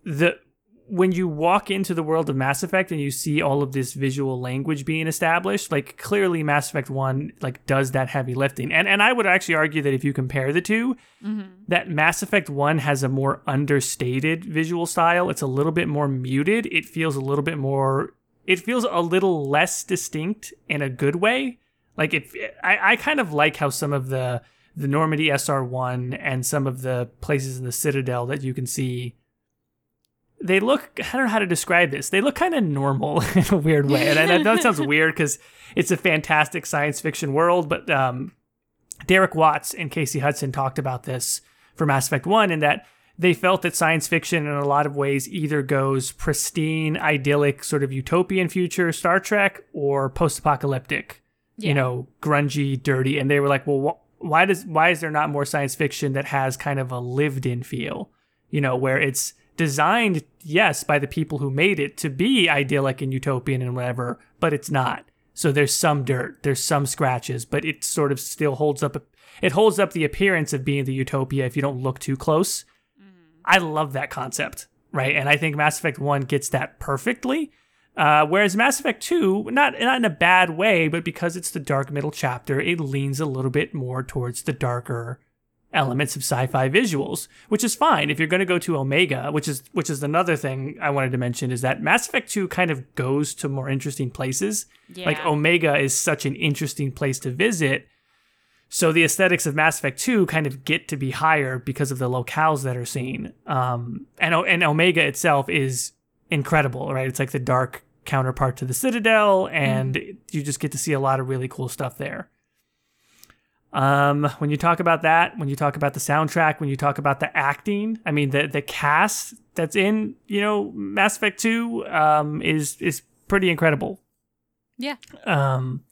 the when you walk into the world of Mass Effect and you see all of this visual language being established, like clearly Mass Effect 1 like does that heavy lifting. And and I would actually argue that if you compare the two, Mm-hmm. that Mass Effect 1 has a more understated visual style. It's a little bit more muted. It feels a little bit more it feels a little less distinct in a good way. Like it I, I kind of like how some of the the Normandy SR1 and some of the places in the Citadel that you can see they look I don't know how to describe this. They look kind of normal in a weird way. And I know that sounds weird cuz it's a fantastic science fiction world, but um Derek Watts and Casey Hudson talked about this for Mass Effect 1 in that they felt that science fiction in a lot of ways either goes pristine, idyllic, sort of utopian future Star Trek or post-apocalyptic, Yeah. you know, grungy, dirty and they were like, "Well, wh- why does why is there not more science fiction that has kind of a lived-in feel?" You know, where it's designed yes by the people who made it to be idyllic and utopian and whatever, but it's not. So there's some dirt, there's some scratches, but it sort of still holds up. It holds up the appearance of being the utopia if you don't look too close. I love that concept, right? And I think Mass Effect One gets that perfectly. Uh, whereas Mass Effect Two, not not in a bad way, but because it's the dark middle chapter, it leans a little bit more towards the darker elements of sci-fi visuals, which is fine if you're going to go to Omega, which is which is another thing I wanted to mention is that Mass Effect 2 kind of goes to more interesting places. Yeah. Like Omega is such an interesting place to visit. So the aesthetics of Mass Effect 2 kind of get to be higher because of the locales that are seen. Um, and and Omega itself is incredible, right? It's like the dark counterpart to the Citadel, and you just get to see a lot of really cool stuff there. Um, when you talk about that, when you talk about the soundtrack, when you talk about the acting, I mean the the cast that's in you know Mass Effect Two um, is is pretty incredible. Yeah. Um,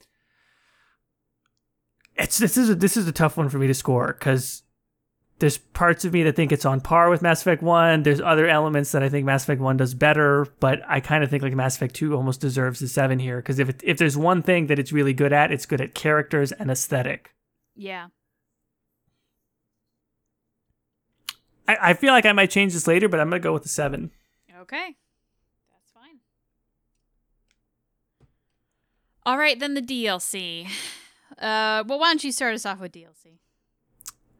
it's this is a, this is a tough one for me to score because there's parts of me that think it's on par with Mass Effect One. There's other elements that I think Mass Effect One does better, but I kind of think like Mass Effect Two almost deserves a seven here because if it, if there's one thing that it's really good at, it's good at characters and aesthetic. Yeah. I, I feel like I might change this later, but I'm gonna go with the seven. Okay. That's fine. All right, then the DLC. Uh, well, why don't you start us off with DLC?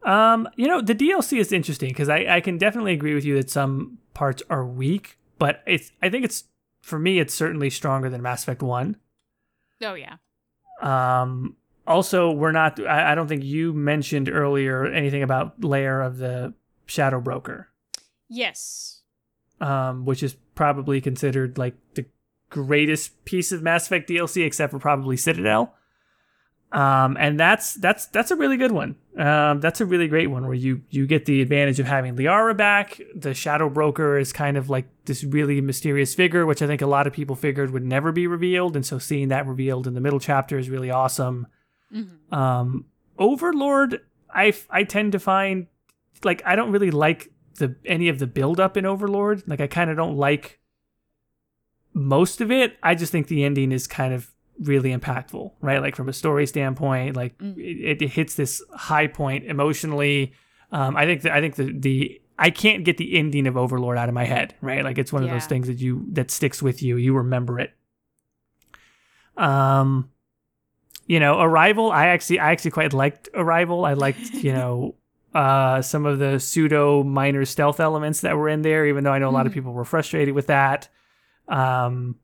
Um, you know, the DLC is interesting because I, I can definitely agree with you that some parts are weak, but it's I think it's for me it's certainly stronger than Mass Effect One. Oh yeah. Um, also, we're not. I, I don't think you mentioned earlier anything about Lair of the Shadow Broker, Yes. um, which is probably considered like the greatest piece of Mass Effect DLC, except for probably Citadel. Um, and that's that's that's a really good one. Um, that's a really great one where you you get the advantage of having Liara back. The Shadow Broker is kind of like this really mysterious figure, which I think a lot of people figured would never be revealed, and so seeing that revealed in the middle chapter is really awesome. Hmm Um, Overlord, I f- I tend to find like I don't really like the any of the build up in Overlord. Like I kind of don't like most of it. I just think the ending is kind of really impactful, right? Like from a story standpoint, like Mm. it, it hits this high point emotionally. Um, I think that I think the the I can't get the ending of Overlord out of my head, right? Like it's one of those things that you that sticks with you. You remember it. Um, you know, Arrival. I actually I actually quite liked Arrival. I liked you know uh some of the pseudo minor stealth elements that were in there, even though I know a lot of Mhm. people were frustrated with that. Um,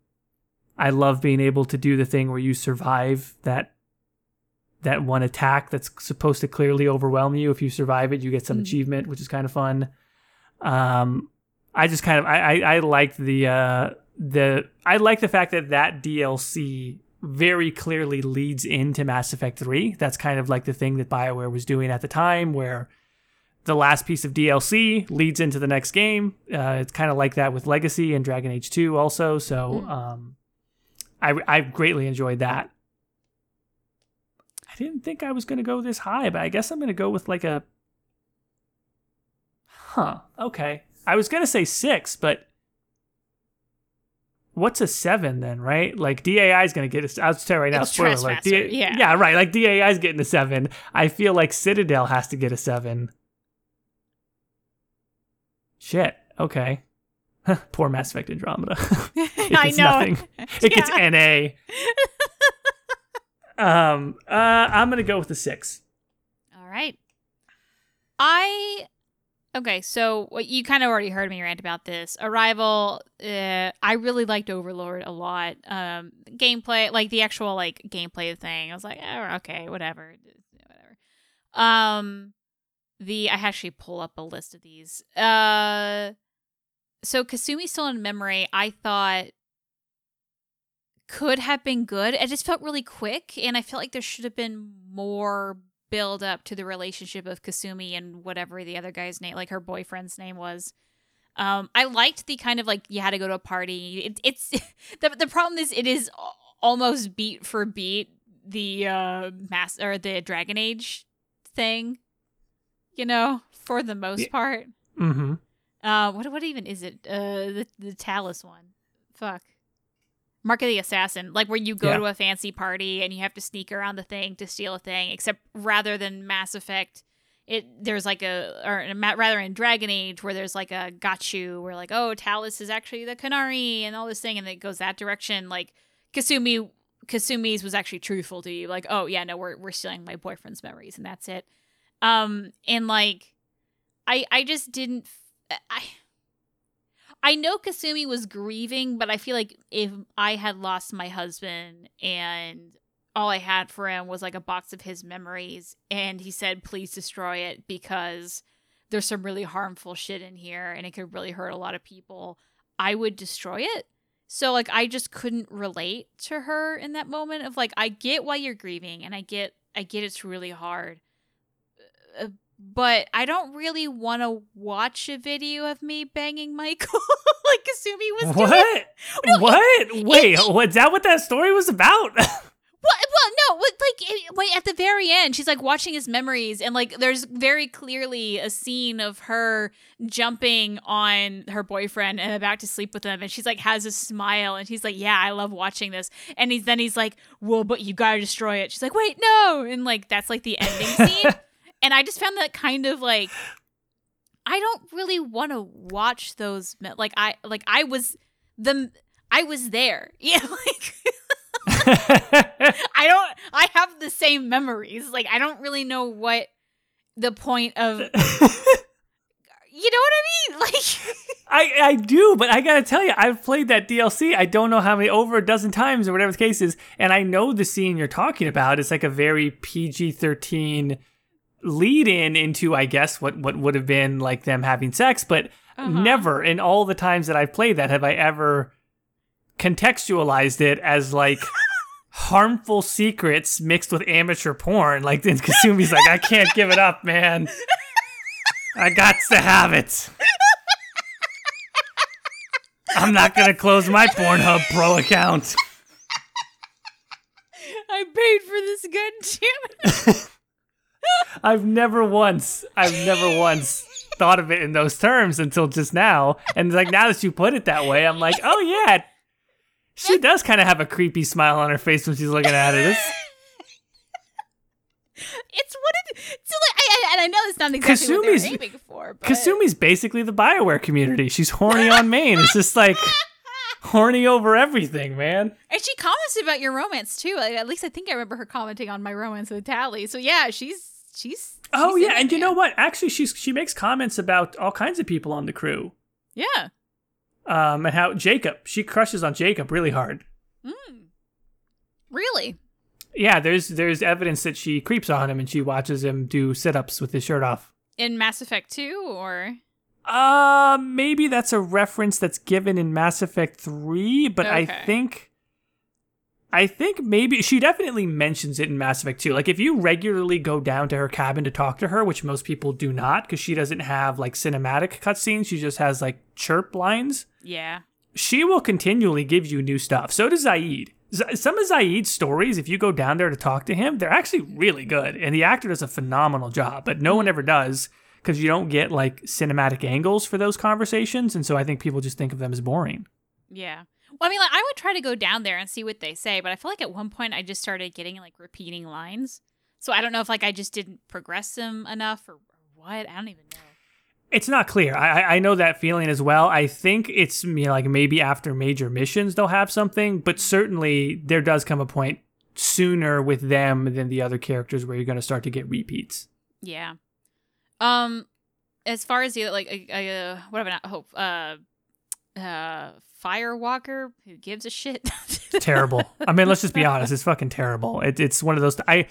I love being able to do the thing where you survive that that one attack that's supposed to clearly overwhelm you. If you survive it, you get some Mhm. achievement, which is kind of fun. Um, I just kind of I I, I liked the uh the I like the fact that that DLC very clearly leads into Mass Effect 3. That's kind of like the thing that BioWare was doing at the time where the last piece of DLC leads into the next game. Uh, it's kind of like that with Legacy and Dragon Age 2 also. So Mm. um, I, I greatly enjoyed that. I didn't think I was going to go this high, but I guess I'm going to go with like a. Huh. Okay. I was going to say six, but what's a seven then, right? Like DAI is going to get a. I'll tell you right now, It's spoiler. Trespasser, yeah. yeah, right. Like DAI is getting a seven. I feel like Citadel has to get a seven. Shit. Okay. Poor Mass Effect Andromeda. It I know. nothing. It gets NA. Um, uh, I'm gonna go with the six. All right. I okay. So you kind of already heard me rant about this. Arrival. Uh, I really liked Overlord a lot. Um, gameplay, like the actual like gameplay thing. I was like, oh, okay, whatever, whatever. Um, the I actually pull up a list of these. Uh, so Kasumi Stolen Memory. I thought could have been good. It just felt really quick, and I feel like there should have been more build up to the relationship of Kasumi and whatever the other guy's name, like her boyfriend's name was. Um, I liked the kind of like you had to go to a party. It, it's the the problem is it is almost beat for beat the uh mass or the Dragon Age thing, you know, for the most Yeah. part. Mm-hmm. Uh, what what even is it? Uh, the the Tallis one. Fuck. Mark of the Assassin, like where you go Yeah. to a fancy party and you have to sneak around the thing to steal a thing. Except rather than Mass Effect, it there's like a or rather in Dragon Age where there's like a gotchu where like oh Tallis is actually the Canary and all this thing and it goes that direction. Like Kasumi Kasumi's was actually truthful to you. Like oh yeah no we're we're stealing my boyfriend's memories and that's it. Um and like I I just didn't I I know Kasumi was grieving, but I feel like if I had lost my husband and all I had for him was like a box of his memories and he said please destroy it because there's some really harmful shit in here and it could really hurt a lot of people, I would destroy it. So like I just couldn't relate to her in that moment of like I get why you're grieving and I get I get it's really hard. Uh, But I don't really want to watch a video of me banging Michael like Kasumi was doing. What? No, what? Wait, was that what that story was about? Well, well, no, like it- wait at the very end, she's like watching his memories, and like there's very clearly a scene of her jumping on her boyfriend and about to sleep with him, and she's like has a smile, and she's like, "Yeah, I love watching this." And he's then he's like, "Well, but you gotta destroy it." She's like, "Wait, no!" And like that's like the ending scene, and I just found that kind of like I don't really want to watch those. Like I like I was the I was there. Yeah, like. I don't I have the same memories. Like I don't really know what the point of you know what I mean? Like I, I do, but I gotta tell you, I've played that DLC. I don't know how many over a dozen times or whatever the case is, and I know the scene you're talking about. It's like a very PG thirteen lead in into, I guess, what what would have been like them having sex, but Uh-huh. never in all the times that I've played that have I ever contextualized it as like harmful secrets mixed with amateur porn. Like then Kasumi's like, I can't give it up, man. I got to have it. I'm not gonna close my Pornhub Pro account. I paid for this good damn it. I've never once, I've never once thought of it in those terms until just now. And like now that you put it that way, I'm like, oh yeah, she does kind of have a creepy smile on her face when she's looking at it. It's, It's what it so like I, and I know it's not exactly what they were Kasumi's- aiming for, but Kasumi's basically the Bioware community. She's horny on main. It's just like horny over everything, man. And she commented about your romance too. Like, at least I think I remember her commenting on my romance with Tali. So yeah, she's she's. Oh she's yeah, and you know what? Actually, she's she makes comments about all kinds of people on the crew. Yeah. Um, and how Jacob, she crushes on Jacob really hard. Mm. Really? Yeah, there's there's evidence that she creeps on him and she watches him do sit ups with his shirt off. In Mass Effect 2 or Uh maybe that's a reference that's given in Mass Effect 3, but I think I think maybe she definitely mentions it in Mass Effect 2. Like if you regularly go down to her cabin to talk to her, which most people do not because she doesn't have like cinematic cutscenes, she just has like chirp lines. yeah. She will continually give you new stuff. So does Zaeed. Z- some of Zaeed's stories, if you go down there to talk to him, they're actually really good. And the actor does a phenomenal job, but no one ever does because you don't get like cinematic angles for those conversations. And so I think people just think of them as boring. Yeah. Well, I mean, like I would try to go down there and see what they say, but I feel like at one point I just started getting like repeating lines. So I don't know if like I just didn't progress them enough or, or what. I don't even know. It's not clear. I, I- I know that feeling as well. I think it's you know, like maybe after major missions they'll have something, but certainly there does come a point sooner with them than the other characters where you're going to start to get repeats. Yeah. Um, as far as the like, uh, uh, what have I not hope? Uh, uh, Firewalker. Who gives a shit? terrible. I mean, let's just be honest. It's fucking terrible. It, it's one of those. I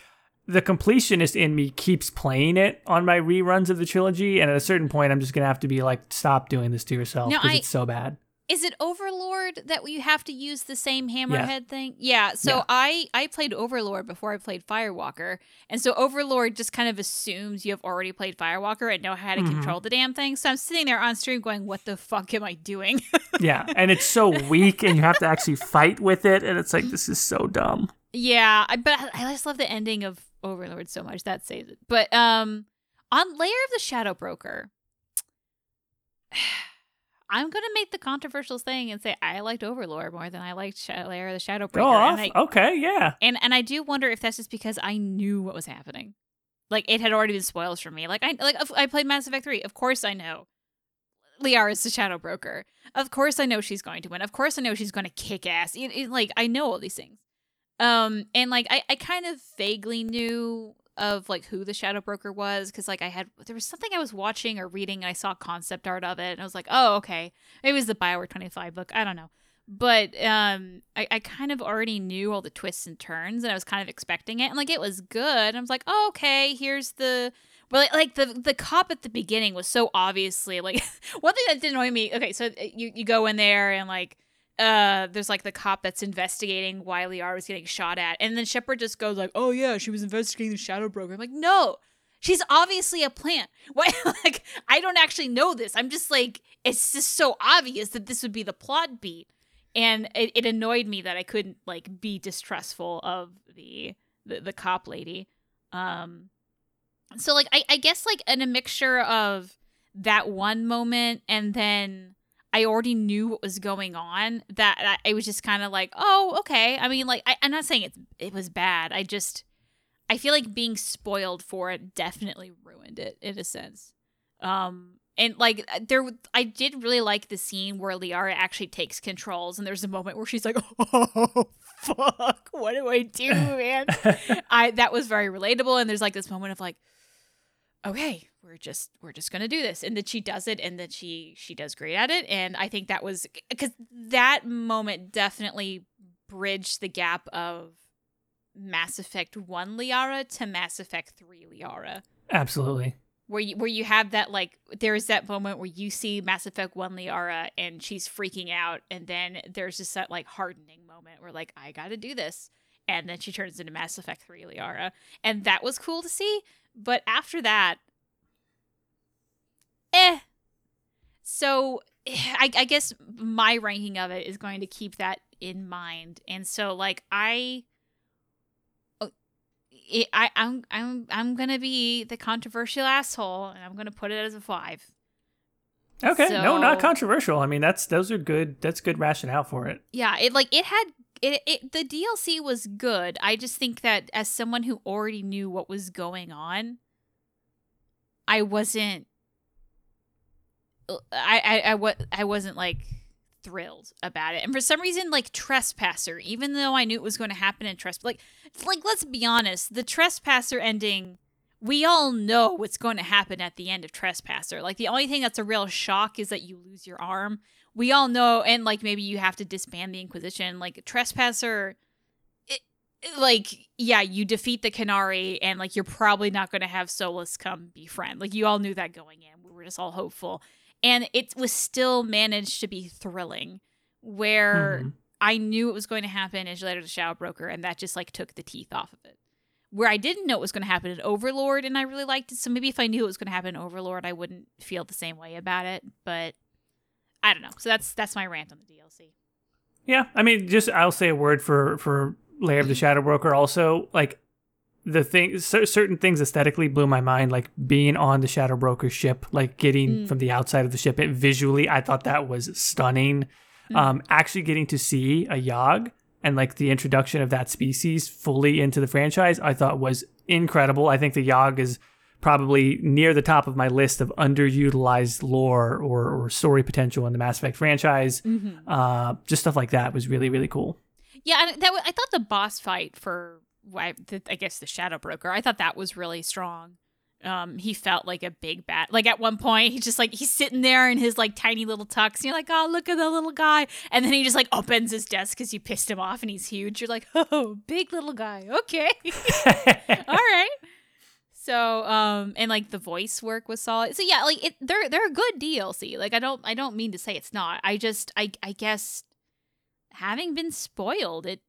the completionist in me keeps playing it on my reruns of the trilogy, and at a certain point, I'm just gonna have to be like, stop doing this to yourself because I- it's so bad. Is it Overlord that you have to use the same hammerhead thing? Yeah. So Yeah. I I played Overlord before I played Firewalker, and so Overlord just kind of assumes you have already played Firewalker and know how to Mhm. control the damn thing. So I'm sitting there on stream going, "What the fuck am I doing?" yeah, and it's so weak, and you have to actually fight with it, and it's like this is so dumb. Yeah, I, but I I just love the ending of Overlord so much that saves it. But um, on Lair of the Shadow Broker, I'm gonna make the controversial thing and say I liked Overlord more than I liked of the Shadow Broker. Go off. I, okay, yeah. and and I do wonder if that's just because I knew what was happening, like it had already been spoiled for me. Like I like I played Mass Effect three. Of course I know. Liara is the Shadow Broker. Of course I know she's going to win. Of course I know she's going to kick ass. It- it- like I know all these things. Um and like I I kind of vaguely knew of like who the Shadow Broker was because like I had there was something I was watching or reading and I saw concept art of it and I was like oh okay. Maybe it was the Bioware twenty five book I don't know. But um I, I kind of already knew all the twists and turns and I was kind of expecting it and like it was good. I was like oh, okay here's the well like, like the the cop at the beginning was so obviously like one thing that did annoy me okay so uh, you you go in there and like uh there's like the cop that's investigating why Liara was getting shot at. And then Shepard just goes like oh yeah she was investigating the shadow broker. I'm like no she's obviously a plant. Why like I don't actually know this. I'm just like it's just so obvious that this would be the plot beat. And it, it annoyed me that I couldn't like be distrustful of the the, the cop lady. Um, so like I, I guess like in a mixture of that one moment and then I already knew what was going on. That I, I was just kind of like, oh, okay. I mean, like I, I'm not saying it it was bad. I just I feel like being spoiled for it definitely ruined it in a sense. Um, and like there, I did really like the scene where Liara actually takes controls, and there's a moment where she's like, "Oh fuck, what do I do, man?" I that was very relatable, and there's like this moment of like, "Okay, we're just we're just gonna do this," and that she does it, and that she she does great at it, and I think that was because that moment definitely bridged the gap of Mass Effect 1 Liara to Mass Effect 3 Liara. Absolutely. Where you where you have that like there's that moment where you see Mass Effect 1 Liara and she's freaking out and then there's just that like hardening moment where like I got to do this. And then she turns into Mass Effect 3 Liara. And that was cool to see. But after that eh so I, I guess my ranking of it is going to keep that in mind and so like I it, I, I'm I'm I'm gonna be the controversial asshole, and I'm gonna put it as a five. Okay, so, no, not controversial. I mean, that's those are good. That's good rationale for it. Yeah, it like it had it, it the DLC was good. I just think that as someone who already knew what was going on, I wasn't. I I I, I wasn't like thrilled about it. And for some reason, like Trespasser, even though I knew it was going to happen in Trespass, like, like let's be honest, the Trespasser ending, we all know what's going to happen at the end of Trespasser. Like the only thing that's a real shock is that you lose your arm. We all know, and like maybe you have to disband the Inquisition. Like Trespasser, like yeah, you defeat the Qunari, and like you're probably not going to have Solas come befriend. Like you all knew that going in. We were just all hopeful and it was still managed to be thrilling where mm-hmm. I knew it was going to happen in Later the Shadow Broker, and that just like took the teeth off of it. Where I didn't know it was going to happen in Overlord, and I really liked it. So maybe if I knew it was going to happen in Overlord, I wouldn't feel the same way about it. But I don't know. So that's that's my rant on the DLC. Yeah, I mean, just I'll say a word for for Lair of the Shadow Broker. Also, like the thing certain things aesthetically blew my mind like being on the shadow broker ship like getting mm. from the outside of the ship it visually i thought that was stunning mm. um actually getting to see a yahg and like the introduction of that species fully into the franchise i thought was incredible i think the yahg is probably near the top of my list of underutilized lore or, or story potential in the mass effect franchise mm-hmm. uh just stuff like that was really really cool yeah that i thought the boss fight for I, I guess the Shadow Broker. I thought that was really strong. Um, he felt like a big bat. Like at one point, he's just like he's sitting there in his like tiny little tux, and you're like, oh, look at the little guy. And then he just like opens his desk because you pissed him off, and he's huge. You're like, oh, big little guy. Okay, all right. So, um, and like the voice work was solid. So yeah, like it, they're they're a good DLC. Like I don't I don't mean to say it's not. I just I I guess having been spoiled, it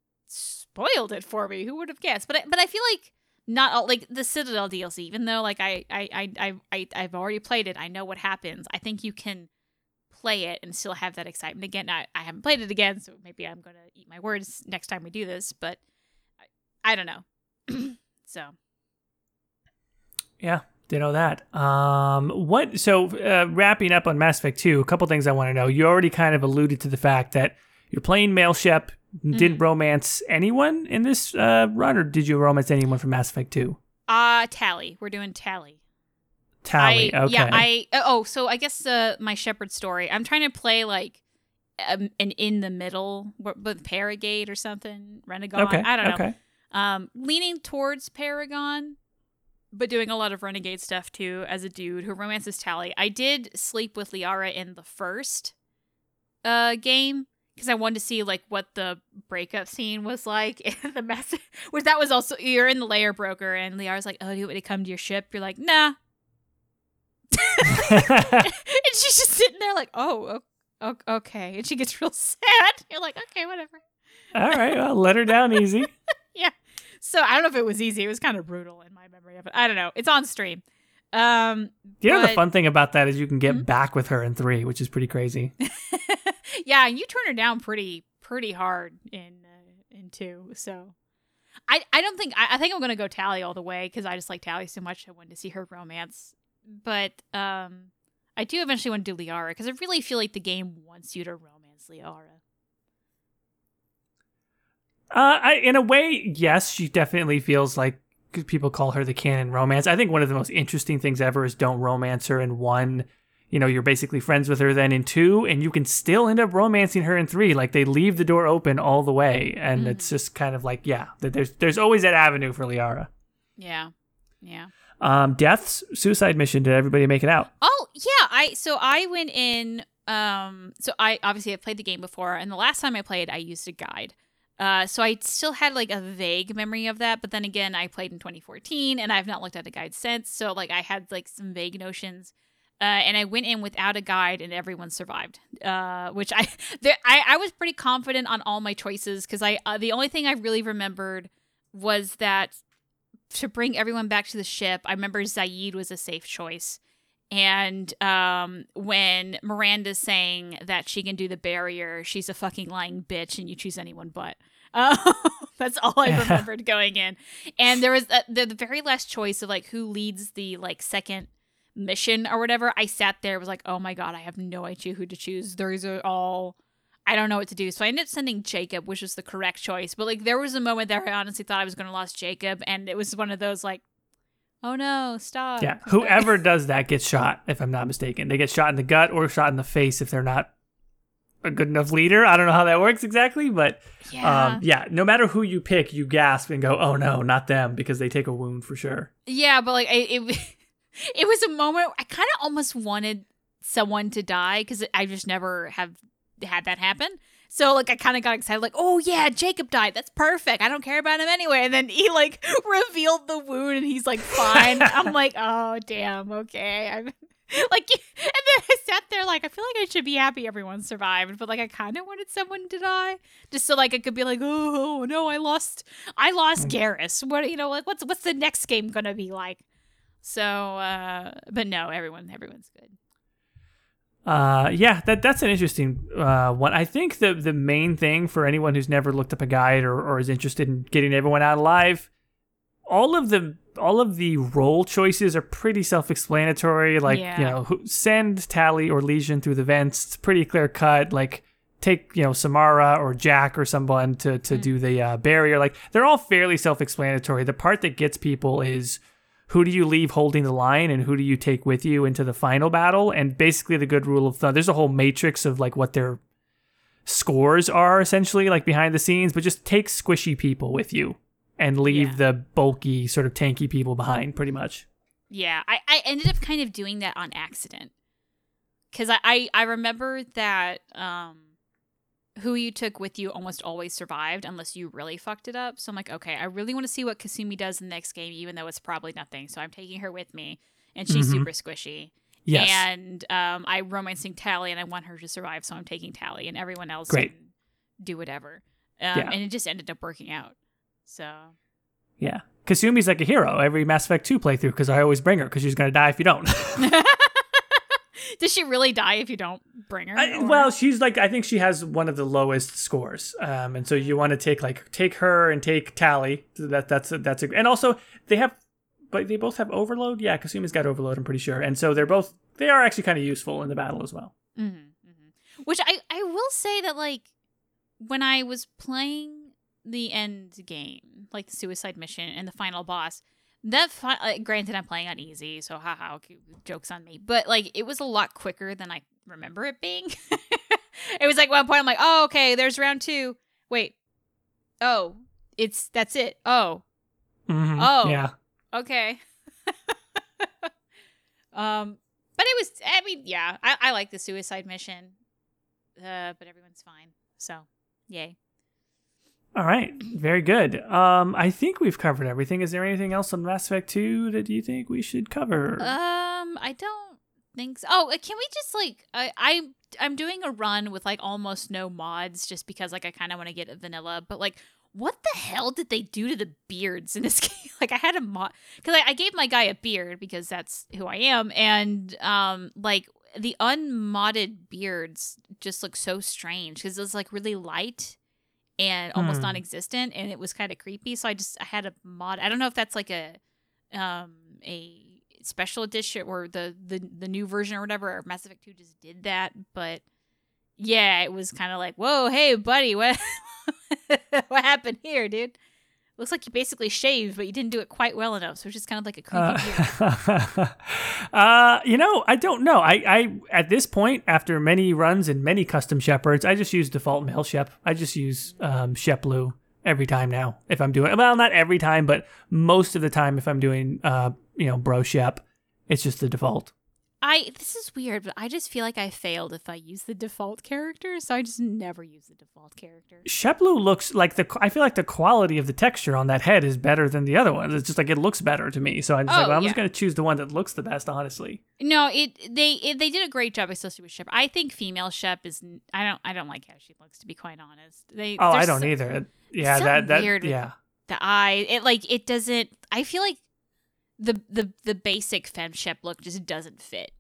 spoiled it for me. Who would have guessed? But I, but I feel like not all, like the Citadel DLC. Even though like I I I I I've already played it, I know what happens. I think you can play it and still have that excitement again. I, I haven't played it again, so maybe I'm gonna eat my words next time we do this. But I, I don't know. so yeah, know that. Um, what? So uh, wrapping up on Mass Effect Two, a couple things I want to know. You already kind of alluded to the fact that you're playing Male Shep did mm. romance anyone in this uh, run, or did you romance anyone from Mass Effect Two? Uh Tali. We're doing Tali. Tali. I, okay. Yeah. I. Oh, so I guess uh, my Shepard story. I'm trying to play like um, an in the middle with Paragate or something. Renegon. Okay. I don't know. Okay. Um, leaning towards Paragon, but doing a lot of renegade stuff too. As a dude who romances Tali, I did sleep with Liara in the first uh game because I wanted to see like what the breakup scene was like and the message was that was also you're in the layer broker and Liara's like, Oh, do you want me to come to your ship? You're like, nah. and she's just sitting there like, Oh, okay. And she gets real sad. You're like, okay, whatever. All right, well, let her down easy. yeah. So I don't know if it was easy. It was kind of brutal in my memory of it. I don't know. It's on stream. Um, you know, the fun thing about that is you can get mm-hmm. back with her in three, which is pretty crazy. Yeah, you turn her down pretty pretty hard in uh, in two. So I, I don't think I, I think I'm gonna go Tali all the way because I just like Tali so much. I wanted to see her romance, but um, I do eventually want to do Liara because I really feel like the game wants you to romance Liara. Uh, I, in a way, yes, she definitely feels like people call her the canon romance. I think one of the most interesting things ever is don't romance her in one. You know, you're basically friends with her then in two, and you can still end up romancing her in three. Like they leave the door open all the way, and Mhm. it's just kind of like, yeah, that there's there's always that avenue for Liara. Yeah, yeah. Um, deaths, suicide mission. Did everybody make it out? Oh yeah, I so I went in. Um, so I obviously have played the game before, and the last time I played, I used a guide. Uh, so I still had like a vague memory of that, but then again, I played in 2014, and I've not looked at a guide since. So like I had like some vague notions. Uh, and I went in without a guide, and everyone survived. Uh, which I, there, I, I was pretty confident on all my choices because I, uh, the only thing I really remembered was that to bring everyone back to the ship, I remember Zaeed was a safe choice. And um, when Miranda's saying that she can do the barrier, she's a fucking lying bitch, and you choose anyone but. Uh, that's all I remembered going in. And there was a, the, the very last choice of like who leads the like second mission or whatever. I sat there, was like, oh my god, I have no idea who to choose. Those are all. I don't know what to do. So I ended up sending Jacob, which was the correct choice. But like there was a moment there I honestly thought I was gonna lose Jacob, and it was one of those like, oh no, stop. Yeah, whoever does that gets shot. If I'm not mistaken, they get shot in the gut or shot in the face if they're not a good enough leader. I don't know how that works exactly, but yeah. um, yeah, no matter who you pick, you gasp and go, "Oh no, not them," because they take a wound for sure. Yeah, but like I, it, it was a moment I kind of almost wanted someone to die because I just never have had that happen. So like I kind of got excited, like, oh yeah, Jacob died. That's perfect. I don't care about him anyway. And then he like revealed the wound, and he's like fine. I'm like, oh damn, okay. I'm like, and then I sat there like, I feel like I should be happy everyone survived, but like I kind of wanted someone to die, just so like it could be like, oh, oh, no, I lost, I lost mm. Garrus. What you know, like what's what's the next game gonna be like? So, uh, but no, everyone, everyone's good. Uh, yeah, that that's an interesting uh, one. I think the the main thing for anyone who's never looked up a guide or, or is interested in getting everyone out alive, all of the all of the role choices are pretty self-explanatory. Like Yeah. you know, send Tali or Legion through the vents. It's pretty clear cut. Like take you know Samara or Jack or someone to to do the uh, barrier. Like they're all fairly self-explanatory. The part that gets people is who do you leave holding the line and who do you take with you into the final battle? And basically the good rule of thumb there's a whole matrix of like what their scores are essentially like behind the scenes but just take squishy people with you and leave Yeah. the bulky sort of tanky people behind pretty much. Yeah, I, I ended up kind of doing that on accident. Because I, I I remember that um who you took with you almost always survived unless you really fucked it up. So I'm like, okay, I really want to see what Kasumi does in the next game, even though it's probably nothing. So I'm taking her with me, and she's Mhm. super squishy. yes And um, I'm romancing Tali, and I want her to survive, so I'm taking Tali, and everyone else Great. can do whatever. Um, Yeah. And it just ended up working out. So yeah kasumi's like a hero every mass effect 2 playthrough because i always bring her because she's going to die if you don't does she really die if you don't bring her? I, well, she's like I think she has one of the lowest scores, um, and so you want to take like take her and take Tali. That that's a, that's a, and also they have, but they both have overload. Yeah, Kasumi's got overload. I'm pretty sure, and so they're both they are actually kind of useful in the battle as well. hmm hmm Which I I will say that like when I was playing the end game, like the suicide mission and the final boss, that fi- uh, granted I'm playing on easy, so haha, okay, jokes on me. But like it was a lot quicker than I remember it being. it was like one point I'm like, oh okay, there's round two. Wait, oh, it's that's it. Oh, Mhm. Oh. yeah, okay. um, but it was. I mean, yeah, I, I like the suicide mission, uh, but everyone's fine. So, yay. All right, very good. Um, I think we've covered everything. Is there anything else on Mass Effect Two that you think we should cover? Um, I don't think so. Oh, uh, can we just like I I I'm doing a run with like almost no mods just because like I kind of want to get a vanilla, but like. What the hell did they do to the beards in this game? like I had a mod because I, I gave my guy a beard because that's who I am, and um, like the unmodded beards just look so strange because it's like really light and almost Hmm. non-existent, and it was kind of creepy. So I just I had a mod. I don't know if that's like a um a special edition or the the the new version or whatever. Or Mass Effect Two just did that, but yeah, it was kind of like, whoa, hey, buddy, what what happened here, dude? Looks like you basically shaved, but you didn't do it quite well enough. So it's just kind of like a creepy beard. Uh, uh, you know, I don't know. I, I at this point, after many runs and many custom Shepards, I just use default male shep. I just use um, shep blue every time now. If I'm doing well, not every time, but most of the time, if I'm doing uh, you know, bro shep, it's just the default. I this is weird, but I just feel like I failed if I use the default character, so I just never use the default character. Shep looks like the. I feel like the quality of the texture on that head is better than the other ones. It's just like it looks better to me. So I'm just like, Oh, well, I'm just gonna choose the one that looks the best, honestly. No, it they it, they did a great job, especially with Shep. I think female Shep is I don't I don't like how she looks to be quite honest. They Oh, I don't so- either. Yeah, that that weird yeah. The eye, it like it doesn't. I feel like the the the basic femme Shep look just doesn't fit.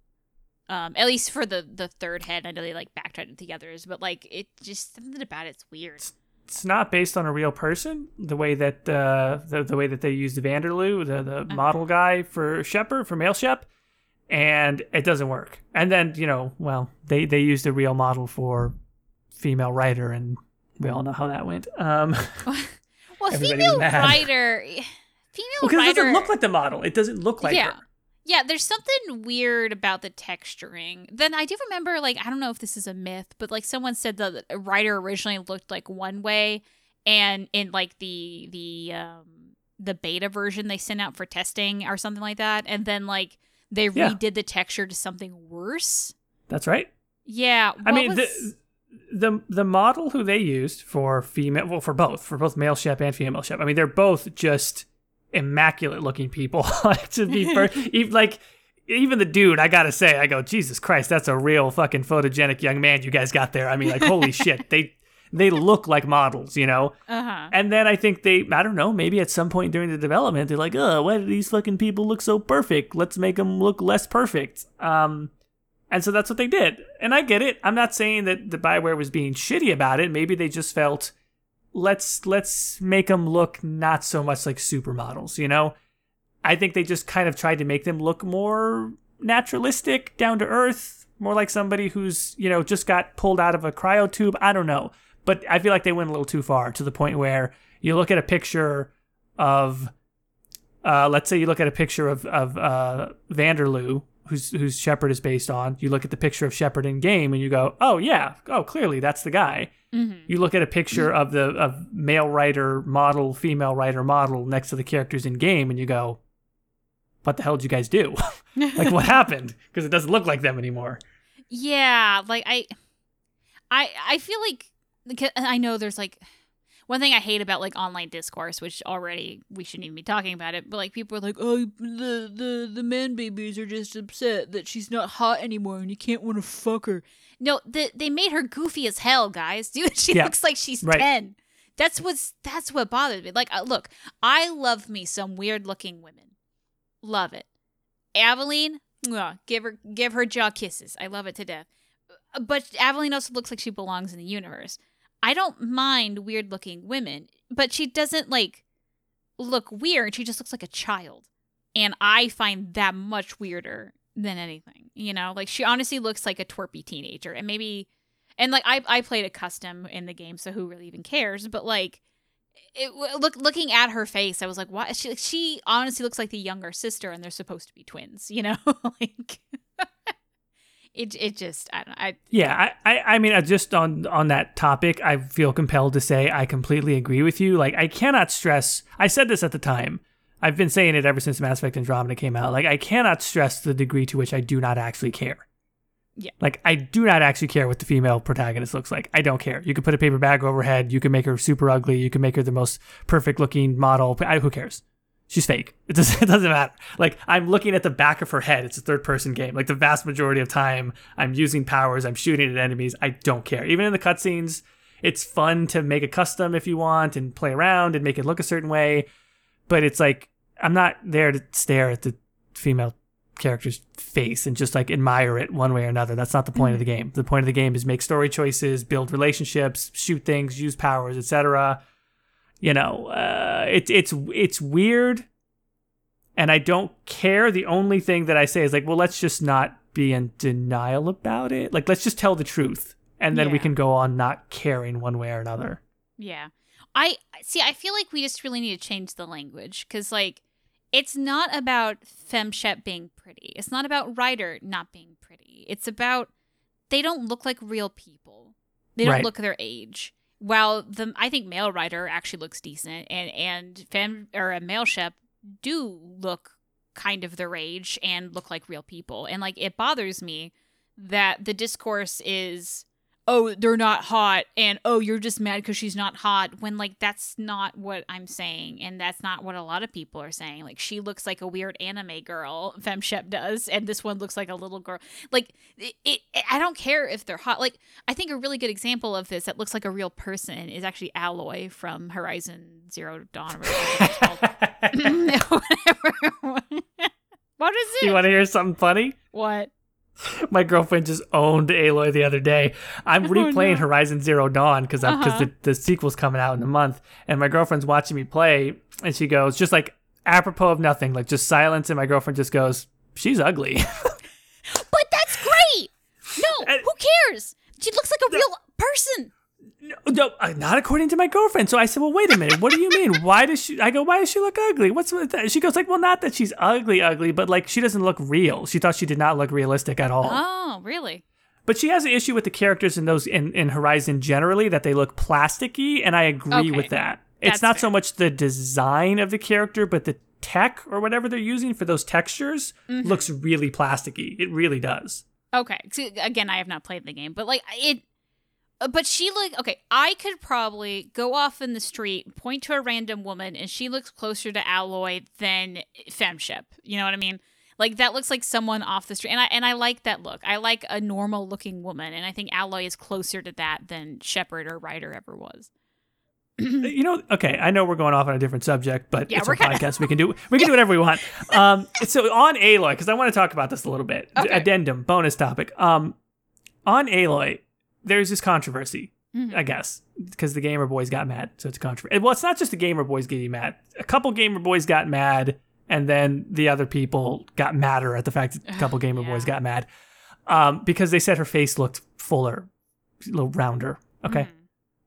Um, at least for the the third head, I know they like backtracked the others, but like it just something about it's weird. it's not based on a real person. The way that uh, the the way that they used Vanderloo, the the Uh-huh. model guy for Shepard for male Shep, and it doesn't work. And then you know, well, they they used a real model for female Ryder, and we all know how that went. Um, Well, female Ryder, female because it doesn't look like the model. It doesn't look like Yeah. her. Yeah, there's something weird about the texturing. Then I do remember, like, I don't know if this is a myth, but like someone said the Ryder originally looked like one way, and in like the the um the beta version they sent out for testing or something like that, and then like they Yeah. redid the texture to something worse. That's right. Yeah, I mean, was- the, the the model who they used for female, well, for both, for both male Shep and female Shep. I mean, they're both just immaculate looking people. like, to be fair, even, like even the dude, I gotta say, I go, Jesus Christ, that's a real fucking photogenic young man you guys got there. I mean, like, holy shit, they they look like models, you know. uh-huh. And then I think they, I don't know, maybe at some point during the development, they're like, oh, why do these fucking people look so perfect? Let's make them look less perfect. Um, and so that's what they did. And I get it. I'm not saying that the Bioware was being shitty about it. Maybe they just felt, let's let's make them look not so much like supermodels, you know? I think they just kind of tried to make them look more naturalistic, down to earth, more like somebody who's, you know, just got pulled out of a cryo tube. I don't know. But I feel like they went a little too far to the point where you look at a picture of uh, let's say you look at a picture of of uh, Vanderloo, whose whose Shepard is based on. You look at the picture of Shepard in game, and you go, "Oh yeah, oh clearly that's the guy." Mhm. You look at a picture of the of male Ryder model, female Ryder model next to the characters in game, and you go, "What the hell did you guys do? like what happened?" Because it doesn't look like them anymore. Yeah, like I, I, I feel like I know there's like one thing I hate about like online discourse, which already we shouldn't even be talking about it. But like people are like, oh, the the the man babies are just upset that she's not hot anymore, and you can't want to fuck her. No, the, they made her goofy as hell, guys. Dude, she Yeah, looks like she's right. ten. That's what's that's what bothered me. Like, uh, look, I love me some weird looking women, love it. Aveline, give her give her jaw kisses. I love it to death. Uh, But Aveline also looks like she belongs in the universe. I don't mind weird looking women, but she doesn't like look weird. She just looks like a child. And I find that much weirder than anything. You know, like she honestly looks like a twerpy teenager. And maybe and like I I played a custom in the game, so who really even cares? But like it look looking at her face, I was like, "Why?" She she honestly looks like the younger sister, and they're supposed to be twins. You know, like it. It just I don't. I Yeah, I, I, I mean, uh, just on on that topic, I feel compelled to say I completely agree with you. Like, I cannot stress. I said this at the time. I've been saying it ever since Mass Effect Andromeda came out. Like, I cannot stress the degree to which I do not actually care. Yeah. Like, I do not actually care what the female protagonist looks like. I don't care. You can put a paper bag over her head. You can make her super ugly. You can make her the most perfect looking model. I, who cares? She's fake. It doesn't, it doesn't matter. Like, I'm looking at the back of her head. It's a third person game. Like, the vast majority of time, I'm using powers. I'm shooting at enemies. I don't care. Even in the cutscenes, it's fun to make a custom if you want and play around and make it look a certain way. But it's like, I'm not there to stare at the female character's face and just like admire it one way or another. That's not the point of the mm-hmm. game. The point of the game is make story choices, build relationships, shoot things, use powers, etc. You know, uh, it's it's it's weird, and I don't care. The only thing that I say is like, well, let's just not be in denial about it. Like, let's just tell the truth, and then we can go on not caring one way or another. Yeah. I see. I feel like we just really need to change the language because, like, it's not about FemShep being pretty. It's not about Ryder not being pretty. It's about they don't look like real people. They don't Right. look their age. While the I think male Ryder actually looks decent, and and fem or a male Shep do look kind of the rage and look like real people. And like it bothers me that the discourse is oh they're not hot and oh you're just mad because she's not hot when like that's not what i'm saying and that's not what a lot of people are saying like she looks like a weird anime girl femshep does and this one looks like a little girl like it, it, i don't care if they're hot like i think a really good example of this that looks like a real person is actually Aloy from horizon zero dawn or whatever. Whatever. what is it you want to hear something funny? what My girlfriend just owned Aloy the other day. I'm replaying Oh, no. Horizon Zero Dawn because because Uh-huh. the, the sequel's coming out in a month, and my girlfriend's watching me play, and she goes just like apropos of nothing, like just silence, and my girlfriend just goes, "She's ugly." but that's great no And- who cares she looks like a real person no, uh, not according to my girlfriend. So I said, "Well, wait a minute. What do you mean? Why does she?" I go, "Why does she look ugly? What's with that?" She goes, "Like, well, not that she's ugly, ugly, but like she doesn't look real. She thought she did not look realistic at all." Oh, really? But she has an issue with the characters in those in, in Horizon generally that they look plasticky, and I agree Okay. with that. It's That's not so much the design of the character, but the tech or whatever they're using for those textures Mm-hmm. looks really plasticky. It really does. Okay. See, again, I have not played the game, but like it. Uh, But she look okay. I could probably go off in the street, point to a random woman, and she looks closer to Aloy than FemShep. You know what I mean? Like that looks like someone off the street, and I and I like that look. I like a normal looking woman, and I think Aloy is closer to that than Shepard or Ryder ever was. You know, okay, I know we're going off on a different subject, but Yeah, it's a podcast. We can do we can do whatever we want. Um, so on Aloy, because I want to talk about this a little bit. Okay. Addendum, bonus topic. Um, on Aloy, there's this controversy. Mhm. I guess because the gamer boys got mad, so it's a controversy. Well, it's not just the gamer boys getting mad. A couple gamer boys got mad, and then the other people got madder at the fact that a couple gamer boys got mad um, because they said her face looked fuller, a little rounder. Okay.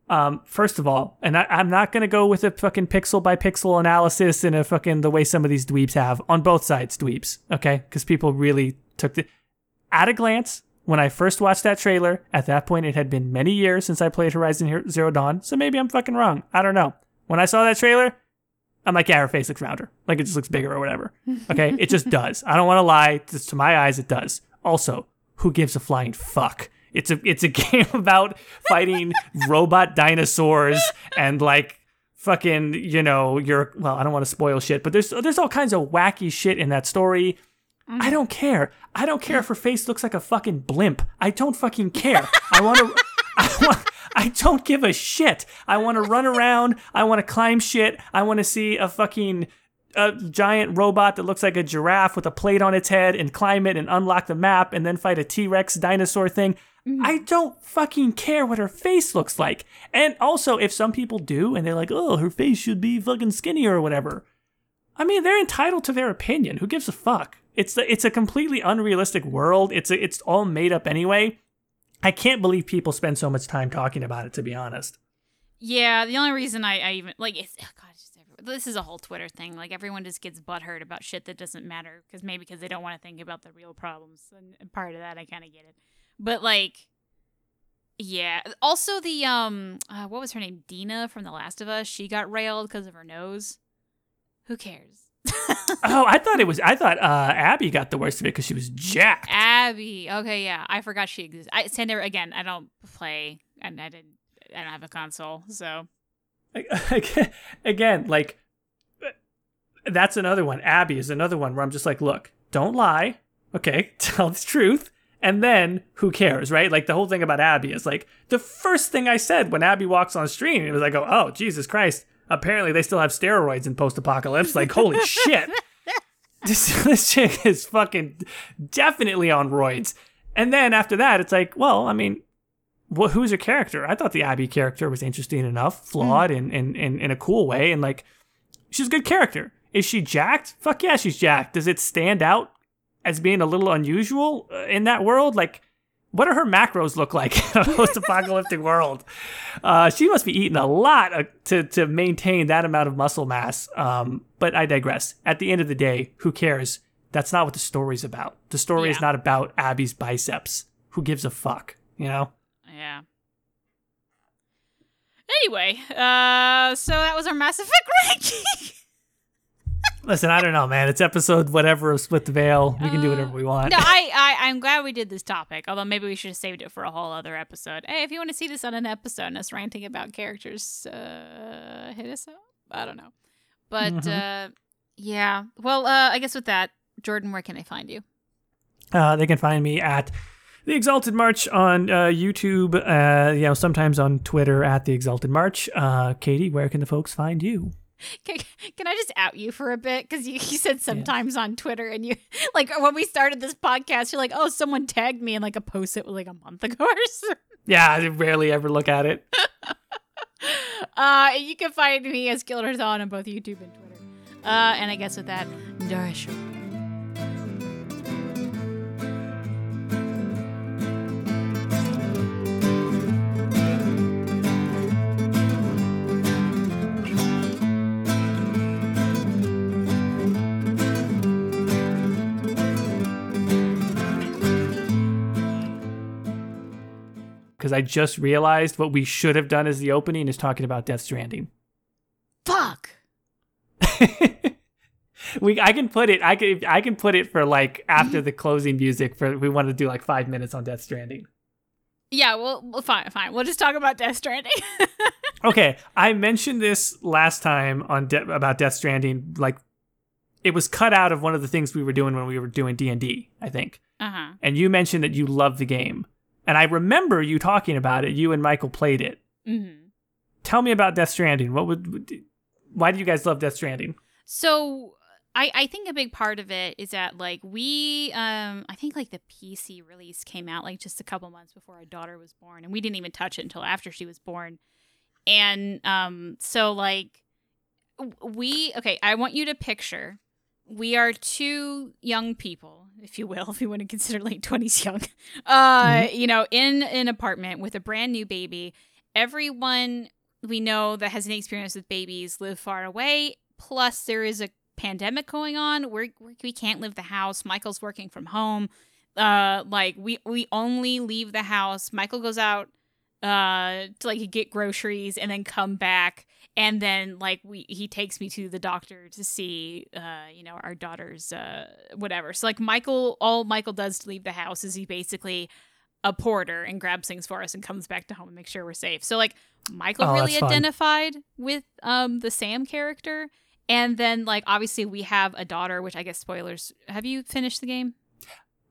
Mhm. Um, first of all, and I, I'm not gonna go with a fucking pixel by pixel analysis and a fucking the way some of these dweebs have on both sides dweebs, okay? Because people really took the at a glance when I first watched that trailer. At that point, it had been many years since I played Horizon Zero Dawn, so maybe I'm fucking wrong. I don't know. When I saw that trailer, I'm like, yeah, her face looks rounder, like it just looks bigger or whatever. Okay, it just does. I don't want to lie. Just to my eyes, it does. Also, who gives a flying fuck? It's a it's a game about fighting robot dinosaurs and like fucking you know your well I don't want to spoil shit but there's there's all kinds of wacky shit in that story. I don't care. I don't care if her face looks like a fucking blimp. I don't fucking care. I want to. I, want, I don't give a shit. I want to run around. I want to climb shit. I want to see a fucking a giant robot that looks like a giraffe with a plate on its head and climb it and unlock the map and then fight a T Rex dinosaur thing. Mm-hmm. I don't fucking care what her face looks like. And also, if some people do and they're like, oh, her face should be fucking skinnier or whatever, I mean, they're entitled to their opinion. Who gives a fuck? It's the, it's a completely unrealistic world. It's a, it's all made up anyway. I can't believe people spend so much time talking about it. To be honest, Yeah, the only reason I, I even like it's oh God. This is a whole Twitter thing. Like everyone just gets butthurt about shit that doesn't matter because maybe because they don't want to think about the real problems. And, and part of that, I kind of get it. But like, yeah. Also, the um, uh, what was her name? Dina from The Last of Us. She got railed because of her nose. Who cares? oh, I thought it was. I thought uh, Abby got the worst of it because she was jacked. Abby. Okay, yeah. I forgot she exists. I send her again. I don't play, and I didn't. I don't have a console, so again, like that's another one. Abby is another one where I'm just like, look, don't lie, okay, tell the truth, and then who cares, right? Like the whole thing about Abby is like the first thing I said when Abby walks on screen, it was like, oh Jesus Christ, apparently they still have steroids in post-apocalypse. Like holy shit. this, this chick is fucking definitely on roids. And then after that, it's like, well, I mean, well, who's your character? I thought the Abby character was interesting enough, flawed in, in, in, in a cool way, and like, she's a good character. Is she jacked? Fuck yeah, she's jacked. Does it stand out as being a little unusual uh, in that world? Like, what do her macros look like in a post-apocalyptic world? Uh, she must be eating a lot uh, to to maintain that amount of muscle mass. Um, but I digress. At the end of the day, who cares? That's not what the story's about. The story is not about Abby's biceps. Who gives a fuck? You know. Yeah. Anyway, uh, so that was our Mass Effect ranking. Listen, I don't know, man. It's episode whatever of Split the Veil. We can do whatever we want. no, I, I, I'm glad we did this topic. Although maybe we should have saved it for a whole other episode. Hey, if you want to see this on an episode and us ranting about characters, uh, hit us up. I don't know, but Mhm. uh, yeah. Well, uh, I guess with that, Jordan, where can they find you? Uh, they can find me at the Exalted March on uh, YouTube. Uh, you know, sometimes on Twitter at the Exalted March. Uh, Katie, where can the folks find you? Can, can I just out you for a bit? Because you, you said sometimes on Twitter, and you like when we started this podcast, you're like, "Oh, someone tagged me in like a post it was like a month ago or so." Yeah, I rarely ever look at it. Uh, you can find me as Killer on both YouTube and Twitter. Uh, and I guess with that, Darish. Because I just realized what we should have done as the opening is talking about Death Stranding. Fuck. we, I can put it. I can. I can put it for like after the closing music. For we want to do like five minutes on Death Stranding. Yeah, well, well, fine, fine. We'll just talk about Death Stranding. Okay, I mentioned this last time on De- about Death Stranding. Like, it was cut out of one of the things we were doing when we were doing D and D. I think. uh huh. and you mentioned that you love the game. And I remember you talking about it. You and Michael played it. Mm-hmm. Tell me about Death Stranding. What would, why do you guys love Death Stranding? So I I think a big part of it is that like we um I think like the PC release came out like just a couple months before our daughter was born, and we didn't even touch it until after she was born. And um so like we okay, I want you to picture we are two young people, if you will, if you want to consider late twenties young. Uh, you know, in an apartment with a brand new baby. Everyone we know that has any experience with babies live far away. Plus, there is a pandemic going on. We're, we can't leave the house. Michael's working from home. Uh, like we we only leave the house. Michael goes out uh to like get groceries and then come back and then like we he takes me to the doctor to see uh you know our daughter's uh whatever so like michael all michael does to leave the house is he basically a porter and grabs things for us and comes back to home and makes sure we're safe so like michael Oh, really that's fun. identified with um the sam character and then like obviously we have a daughter which i guess spoilers have you finished the game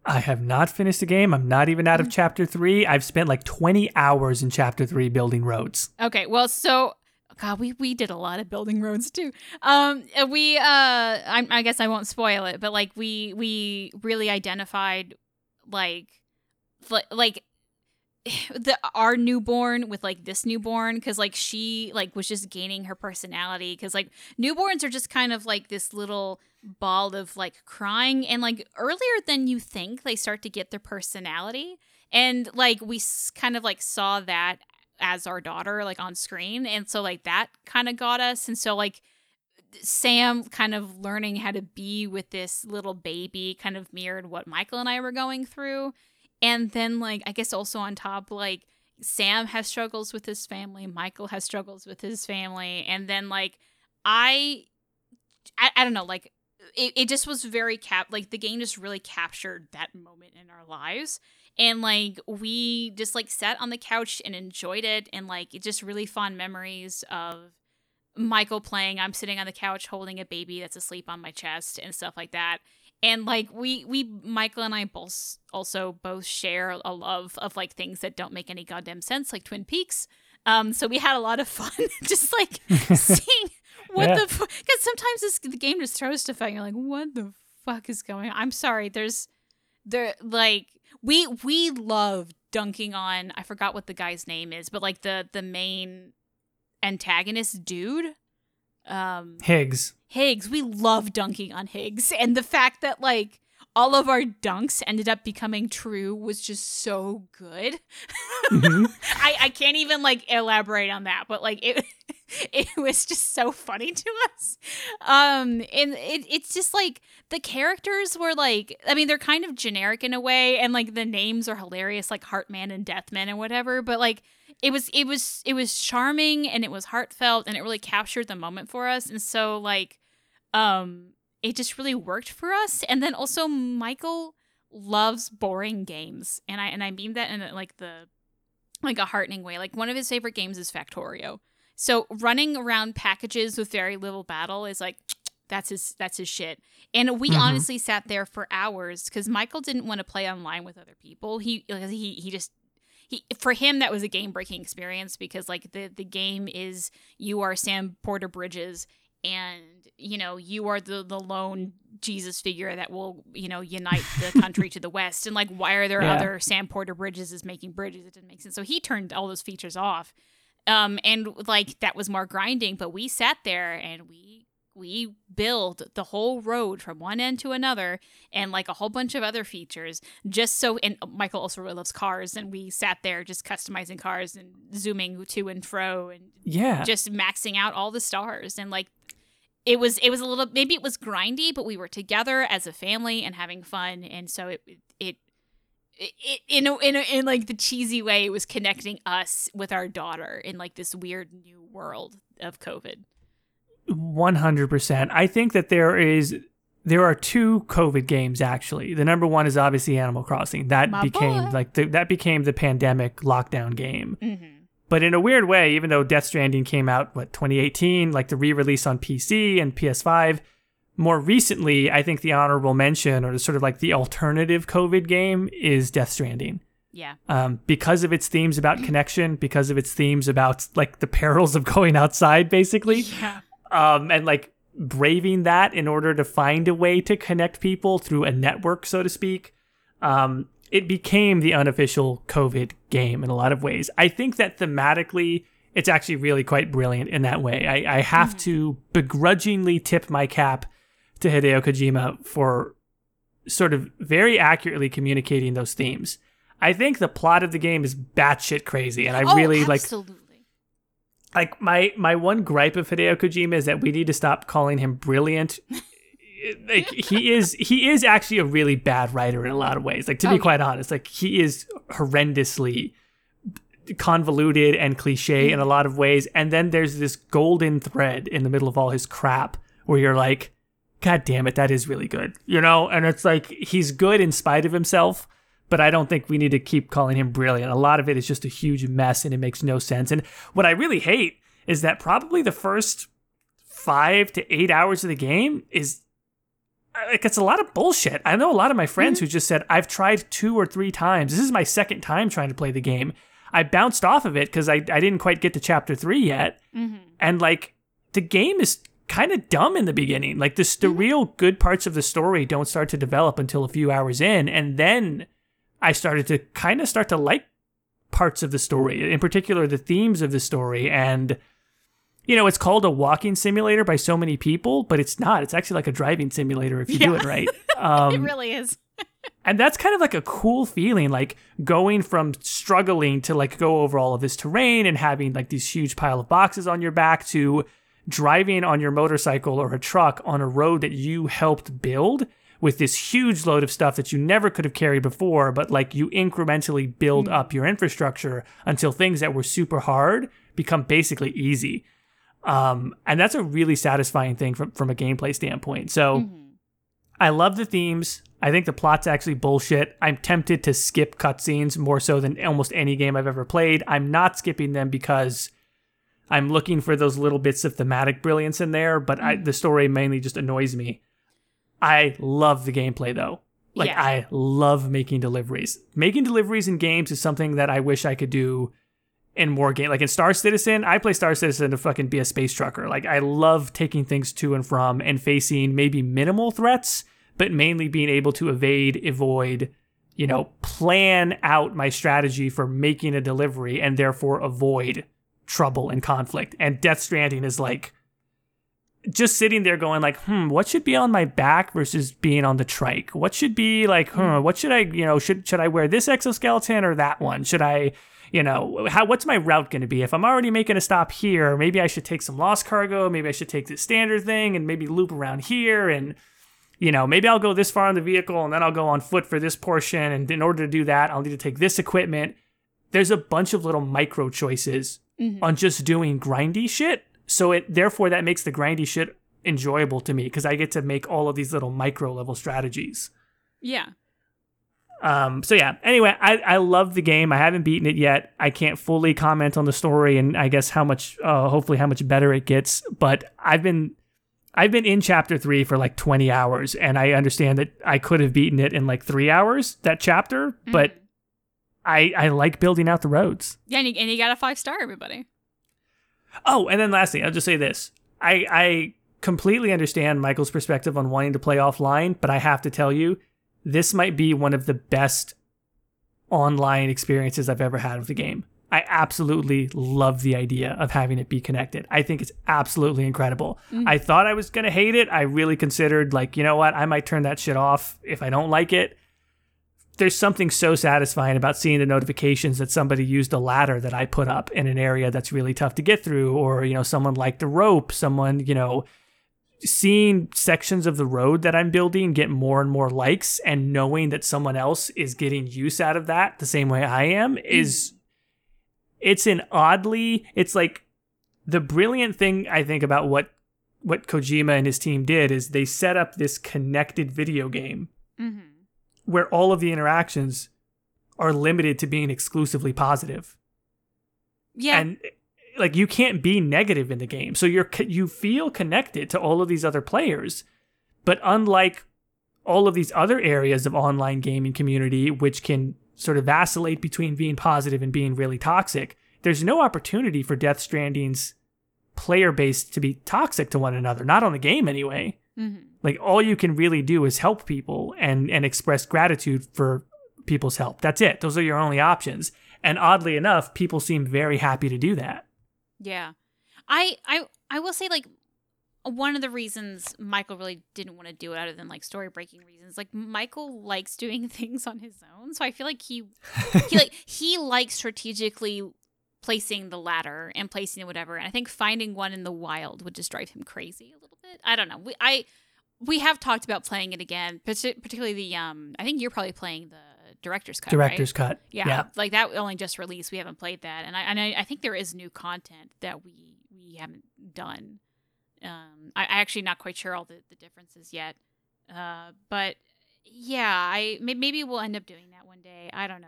I have not finished the game. I'm not even out of chapter three. I've spent like 20 hours in chapter three building roads. Okay, well, so God, we we did a lot of building roads too. Um, we uh, I, I guess I won't spoil it, but like we we really identified like like the our newborn with like this newborn because like she like was just gaining her personality because like newborns are just kind of like this little ball of like crying and like earlier than you think they start to get their personality and like we kind of like saw that as our daughter like on screen and so like that kind of got us and so like sam kind of learning how to be with this little baby kind of mirrored what michael and i were going through and then like i guess also on top like sam has struggles with his family michael has struggles with his family and then like i i, I don't know like it, it just was very cap like the game just really captured that moment in our lives. And like we just like sat on the couch and enjoyed it and like it just really fond memories of michael playing. I'm sitting on the couch holding a baby that's asleep on my chest and stuff like that. And like we we michael and i both also both share a love of like things that don't make any goddamn sense like twin peaks um so we had a lot of fun just like seeing what Yeah. the because sometimes this the game just throws stuff at and you're like what the fuck is going on? I'm sorry. There's there like we we love dunking on I forgot what the guy's name is, but like the the main antagonist dude. Um Higgs. Higgs, we love dunking on Higgs. And the fact that like all of our dunks ended up becoming true was just so good. Mhm. I, I can't even like elaborate on that, but like it it was just so funny to us. Um and it it's just like the characters were like I mean they're kind of generic in a way and like the names are hilarious like Heartman and Deathman and whatever, but like it was it was it was charming and it was heartfelt and it really captured the moment for us and so like um it just really worked for us and then also Michael loves boring games and I and I mean that in like the like a heartening way. Like one of his favorite games is Factorio. So running around packages with very little battle is like that's his that's his shit. And we Mhm. honestly sat there for hours because Michael didn't want to play online with other people. He he he just he for him that was a game breaking experience because like the the game is you are Sam Porter Bridges and you know you are the the lone Jesus figure that will you know unite the country to the west. And like why are there Yeah. other Sam Porter Bridges is making bridges? It didn't make sense. So he turned all those features off. Um and like that was more grinding but we sat there and we we build the whole road from one end to another and like a whole bunch of other features just so and Michael also really loves cars and we sat there just customizing cars and zooming to and fro and Yeah. just maxing out all the stars. And like it was it was a little maybe it was grindy but we were together as a family and having fun and so it it it, in, a, in, a, in like the cheesy way it was connecting us with our daughter in like this weird new world of covid 100%. I think that there is there are two COVID games actually. The number one is obviously Animal Crossing. That My became boy. like the, that became the pandemic lockdown game. mm-hmm. But in a weird way, even though Death Stranding came out what 2018, like the re-release on PC and PS5, more recently, I think the honorable mention or sort of like the alternative COVID game is Death Stranding. yeah Um, because of its themes about connection, because of its themes about like the perils of going outside, basically yeah um, and like braving that in order to find a way to connect people through a network, so to speak. Um, it became the unofficial COVID game in a lot of ways. I think that thematically, it's actually really quite brilliant in that way. I, I have mm. to begrudgingly tip my cap to Hideo Kojima for sort of very accurately communicating those themes. I think the plot of the game is batshit crazy, and I oh, really like like my my one gripe of Hideo Kojima is that we need to stop calling him brilliant. like he is he is actually a really bad writer in a lot of ways. Like to Oh, be yeah. quite honest, like he is horrendously convoluted and cliche in a lot of ways. And then there's this golden thread in the middle of all his crap where you're like, God damn it, that is really good. You know? And it's like he's good in spite of himself, but I don't think we need to keep calling him brilliant. A lot of it is just a huge mess and it makes no sense. And what I really hate is that probably the first five to eight hours of the game is like it's a lot of bullshit. I know a lot of my friends who just said, I've tried two or three times. This is my second time trying to play the game. I bounced off of it because I, I didn't quite get to chapter three yet. mm-hmm. And like the game is kind of dumb in the beginning. Like this, the real good parts of the story don't start to develop until a few hours in. And then I started to kind of start to like parts of the story, in particular the themes of the story. And, you know, it's called a walking simulator by so many people, but it's not. It's actually like a driving simulator if you do it right. Um, it really is and that's kind of like a cool feeling, like going from struggling to like go over all of this terrain and having like these huge pile of boxes on your back to driving on your motorcycle or a truck on a road that you helped build with this huge load of stuff that you never could have carried before, but like you incrementally build up your infrastructure until things that were super hard become basically easy. Um, and that's a really satisfying thing from, from a gameplay standpoint. So I love the themes. I think the plot's actually bullshit. I'm tempted to skip cutscenes more so than almost any game I've ever played. I'm not skipping them because I'm looking for those little bits of thematic brilliance in there, but I, the story mainly just annoys me. I love the gameplay though. Like Yeah. I love making deliveries. Making deliveries in games is something that I wish I could do in more game. Like in Star Citizen, I play Star Citizen to fucking be a space trucker. Like I love taking things to and from and facing maybe minimal threats, but mainly being able to evade, avoid, you know, plan out my strategy for making a delivery and therefore avoid trouble and conflict. And Death Stranding is like just sitting there going like, hmm, what should be on my back versus being on the trike? What should be like, hmm, what should I, you know, should should I wear this exoskeleton or that one? Should I, you know, how what's my route going to be? If I'm already making a stop here, maybe I should take some lost cargo, maybe I should take the standard thing and maybe loop around here and you know, maybe I'll go this far on the vehicle and then I'll go on foot for this portion and in order to do that, I'll need to take this equipment. There's a bunch of little micro choices Mhm. on just doing grindy shit. So it therefore that makes the grindy shit enjoyable to me because I get to make all of these little micro level strategies. Yeah. Um, so yeah. Anyway, I I love the game. I haven't beaten it yet. I can't fully comment on the story and I guess how much, uh, hopefully how much better it gets. But I've been I've been in chapter three for like 20 hours, and I understand that I could have beaten it in like three hours that chapter, but Mhm. I I like building out the roads. yeah, and you, and you got a five star, everybody. Oh, and then lastly, I'll just say this. I I completely understand Michael's perspective on wanting to play offline, but I have to tell you, this might be one of the best online experiences I've ever had of the game. I absolutely love the idea of having it be connected. I think it's absolutely incredible. Mhm. I thought I was going to hate it. I really considered like, you know what? I might turn that shit off if I don't like it. There's something so satisfying about seeing the notifications that somebody used a ladder that I put up in an area that's really tough to get through or, you know, someone liked the rope, someone, you know, seeing sections of the road that I'm building get more and more likes and knowing that someone else is getting use out of that the same way I am is it's an oddly it's like the brilliant thing I think about what what Kojima and his team did is they set up this connected video game Mm-hmm. where all of the interactions are limited to being exclusively positive Yeah. and like you can't be negative in the game. So you're you feel connected to all of these other players but unlike all of these other areas of online gaming community which can sort of vacillate between being positive and being really toxic there's no opportunity for death stranding's player base to be toxic to one another. Not on the game anyway. Mm-hmm. like all you can really do is help people and and express gratitude for people's help. That's it. Those are your only options. And oddly enough people seem very happy to do that Yeah. I I I will say like one of the reasons Michael really didn't want to do it other than like story breaking reasons, like Michael likes doing things on his own. So I feel like he he like he likes strategically placing the ladder and placing whatever. And I think finding one in the wild would just drive him crazy a little bit. I don't know. We I we have talked about playing it again, particularly the um I think you're probably playing the director's cut. right? director's cut Yeah, yeah like that only just released. We haven't played that, and I and I, I think there is new content that we we haven't done. Um, I, I actually not quite sure all the, the differences yet. Uh, but yeah, I maybe we'll end up doing that one day. I don't know.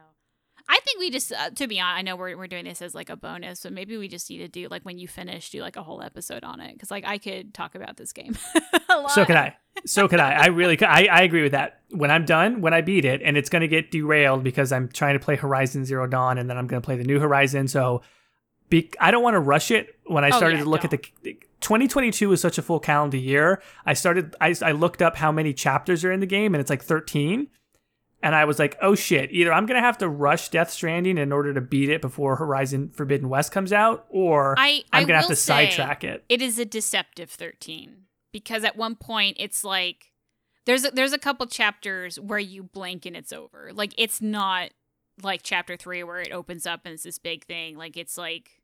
I think we just, uh, to be honest, I know we're we're doing this as like a bonus, but maybe we just need to do like when you finish, do like a whole episode on it because like I could talk about this game. a lot. so could i. So could i. I really could I, I agree with that. When i'm done when i beat it and it's going to get derailed because i'm trying to play horizon zero dawn and then i'm going to play the new horizon so be, i don't want to rush it. When i Oh, started yeah, to look at the 2022 is such a full calendar year. I started I, I looked up how many chapters are in the game and it's like 13 and i was like oh shit either i'm going to have to rush death stranding in order to beat it before horizon forbidden west comes out or I i'm going to have to sidetrack it. it is a deceptive 13 because at one point it's like there's a, there's a couple chapters where you blink and it's over. Like it's not like chapter 3 where it opens up and it's this big thing. Like it's like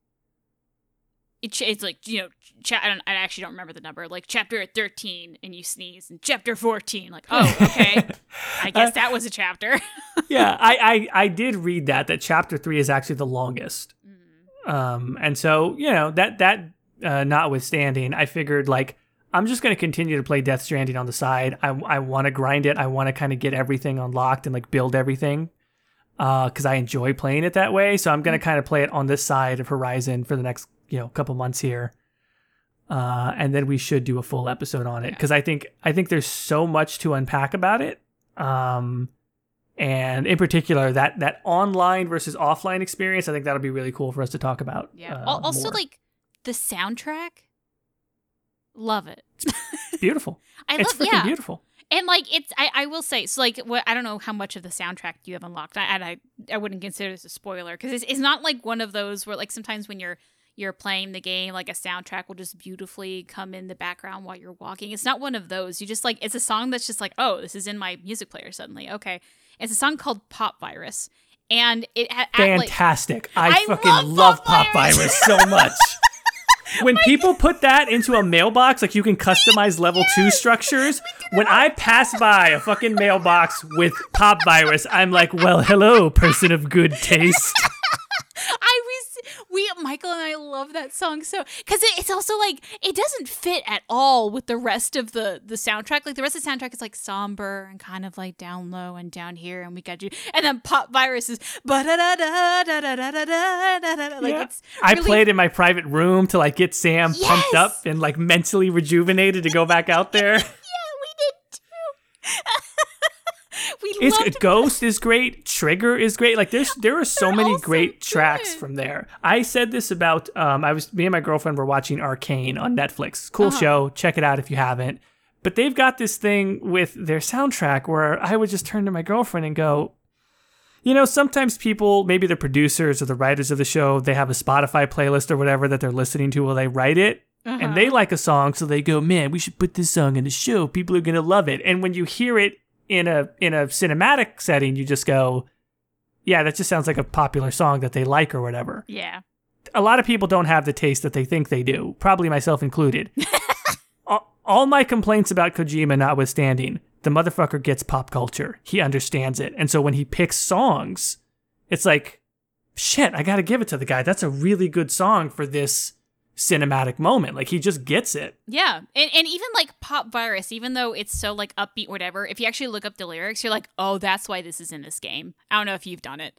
it, it's like you know cha- I, don't, I actually don't remember the number like chapter 13 and you sneeze and chapter 14 like oh okay i guess that was a chapter yeah, I, I I did read that that chapter three is actually the longest. Mm. Um, and so you know that that uh, notwithstanding, I figured like I'm just going to continue to play Death Stranding on the side. I I want to grind it. I want to kind of get everything unlocked and like build everything. Because I enjoy playing it that way, so I'm gonna kind of play it on this side of Horizon for the next you know a couple months here, uh, and then we should do a full episode on it. Because I think I think there's so much to unpack about it. Um, and in particular that that online versus offline experience i think that'll be really cool for us to talk about yeah. uh, also more. like the soundtrack love it. It's beautiful. I it's love freaking yeah. beautiful. And like it's I, I will say so like what I don't know how much of the soundtrack you have unlocked. I, and I I wouldn't consider this a spoiler because it's, it's not like one of those where like sometimes when you're you're playing the game like a soundtrack will just beautifully come in the background while you're walking it's not one of those you just like it's a song that's just like oh this is in my music player suddenly okay it's a song called Pop Virus and it had fantastic like, I, I fucking love love Pop Pop Virus. Virus so much. when people put that into a mailbox, like you can customize level two structures. When I pass by a fucking mailbox with pop virus, I'm like, well, hello, person of good taste. I we Michael and I love that song so because it, it's also like it doesn't fit at all with the rest of the the soundtrack. Like the rest of the soundtrack is like somber and kind of like down low and down here, and we got you. And then Pop Virus is like it's. I played in my private room to like get Sam pumped up and like mentally rejuvenated to go back out there. yeah, we did too. we It's loved Ghost is great. Trigger is great. Like there's there are so They're many so great tracks from there. I said this about um I was me and my girlfriend were watching Arcane on Netflix. Cool Uh-huh. show. Check it out if you haven't. But they've got this thing with their soundtrack where I would just turn to my girlfriend and go, you know, sometimes people, maybe the producers or the writers of the show, they have a Spotify playlist or whatever that they're listening to while they write it. Uh-huh. And they like a song, so they go, "Man, we should put this song in the show. People are gonna love it." And when you hear it in a in a cinematic setting, you just go, "Yeah, that just sounds like a popular song that they like or whatever." yeah. A lot of people don't have the taste that they think they do, probably myself included. all, all my complaints about Kojima notwithstanding, the motherfucker gets pop culture. He understands it, and so when he picks songs, it's like, shit, I got to give it to the guy. That's a really good song for this cinematic moment. Like he just gets it. Yeah, and, and even like Pop Virus, even though it's so like upbeat, whatever. If you actually look up the lyrics, you're like, oh, that's why this is in this game. I don't know if you've done it.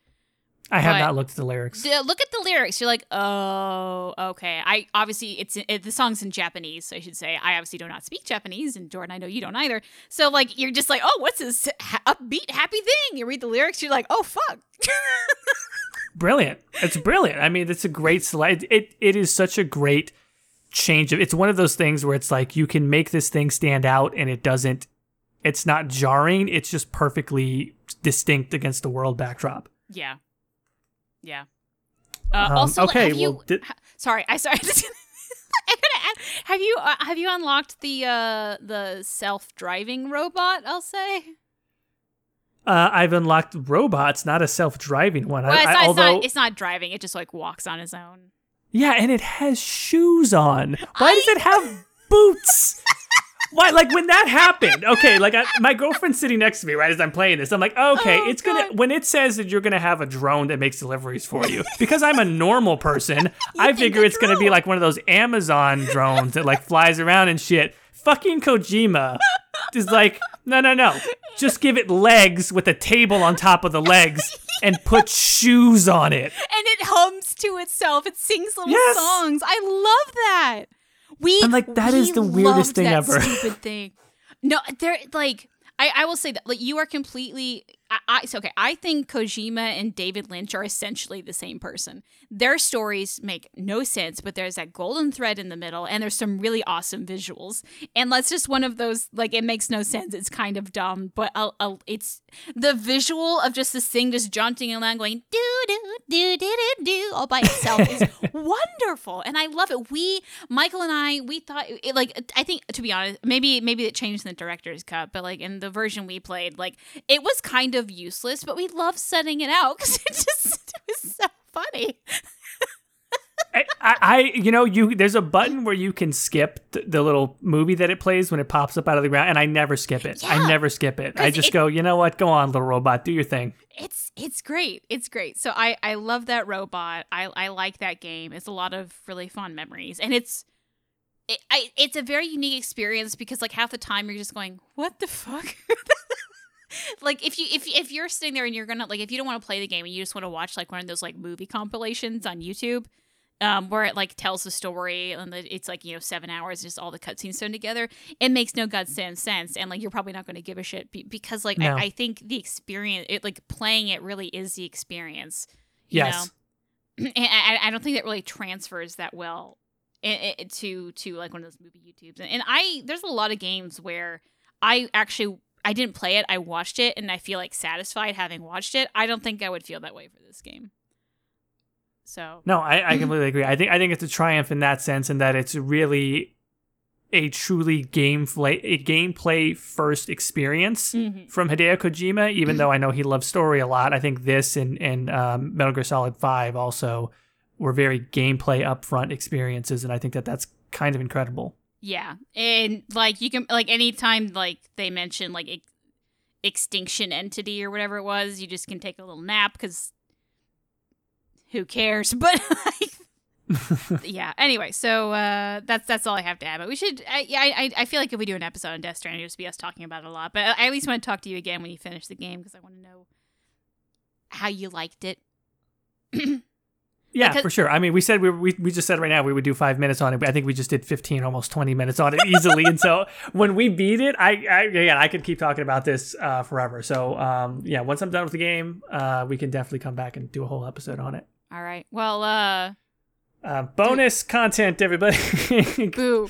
I have But- not looked at the lyrics. D- look at the lyrics. You're like, oh, okay. I obviously it's it, the song's in Japanese, so I should say. I obviously do not speak Japanese, and Jordan, I know you don't either. So like, you're just like, oh, what's this ha- upbeat, happy thing? You read the lyrics, you're like, oh, fuck. brilliant. It's brilliant. I mean, it's a great slide. It it is such a great change of. It's one of those things where it's like you can make this thing stand out, and it doesn't. It's not jarring. It's just perfectly distinct against the world backdrop. yeah, yeah. Uh, Um, also, like, okay, have you? did- ha- sorry, I sorry. I gotta add, have you uh, have you unlocked the uh the self driving robot? I'll say. Uh, I've unlocked robots, not a self-driving one. Well, I, it's, I- not, although, it's not. It's not driving. It just like walks on his own. yeah, and it has shoes on. Why does it have boots? Why? Like when that happened? Okay, like I, my girlfriend's sitting next to me right as I'm playing this. I'm like, okay, Oh, it's gonna when it says that you're gonna have a drone that makes deliveries for you. Because I'm a normal person, I figure it's gonna be like one of those Amazon drones that like flies around and shit. Fucking Kojima is like, no, no, no. Just give it legs with a table on top of the legs and put shoes on it. and it hums to itself. It sings little Yes. songs. I love that. We I'm like, that we is the weirdest thing that ever. Stupid thing. No, there like I, I will say that like you are completely I, I so okay I think Kojima and David Lynch are essentially the same person. Their stories make no sense, but there's that golden thread in the middle, and there's some really awesome visuals. And that's just one of those like it makes no sense. It's kind of dumb, but uh, uh, it's the visual of just this thing just jaunting along, going do do do do do do all by itself is wonderful, and I love it. We Michael and I we thought it, like I think to be honest, maybe maybe it changed in the director's cut, but like in the version we played, like it was kind of useless, but we love setting it out because it just it was so funny. I, I, you know, you there's a button where you can skip the, the little movie that it plays when it pops up out of the ground, and I never skip it. I never skip it. I just it- go, you know what? Go on, little robot, do your thing. It's it's great. It's great. So I I love that robot. I I like that game. It's a lot of really fun memories, and it's. It, I, it's a very unique experience because like half the time you're just going what the fuck like if you if if you're sitting there and you're gonna like if you don't want to play the game and you just want to watch like one of those like movie compilations on YouTube um, where it like tells the story and the, it's like you know seven hours just all the cutscenes thrown together it makes no goddamn sense and like you're probably not going to give a shit be- because like No. I, I think the experience it like playing it really is the experience Yes. and I, I don't think that really transfers that well i- i- to to like one of those movie YouTubes. And I there's a lot of games where I actually I didn't play it. I watched it, and I feel like satisfied having watched it. I don't think I would feel that way for this game. So No, I, I completely agree. I think I think it's a triumph in that sense, in that it's really a truly gameplay a gameplay first experience Mhm. from Hideo Kojima. Even though I know he loves story a lot, I think this and and um, Metal Gear Solid Five also were very gameplay upfront experiences, and I think that that's kind of incredible. Yeah, and like you can like anytime like they mention like ex- extinction entity or whatever it was, you just can take a little nap because who cares? But like, yeah. Anyway, so uh, that's that's all I have to add. But we should. I, I I feel like if we do an episode on Death Stranding, it'll just be us talking about it a lot. But I at least want to talk to you again when you finish the game because I want to know how you liked it. Yeah, Because- for sure. I mean, we said we, we we just said right now we would do five minutes on it, but I think we just did fifteen, almost twenty minutes on it easily. and so when we beat it, I, I again I could keep talking about this uh, forever. So um, yeah, once I'm done with the game, uh, we can definitely come back and do a whole episode on it. All right. Well, uh, Uh, bonus content, everybody. boo.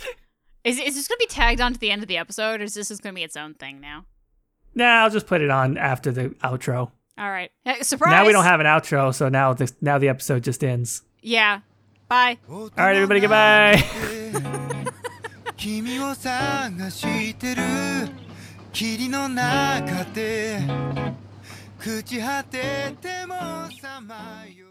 Is is this gonna be tagged onto the end of the episode, or is this just gonna be its own thing now? nah, I'll just put it on after the outro. All right. Eh, Surprise. Now we don't have an outro, so now the now the episode just ends. Yeah. Bye. All right, everybody, goodbye. 君を探してる霧の中で朽ち果ててもさまよう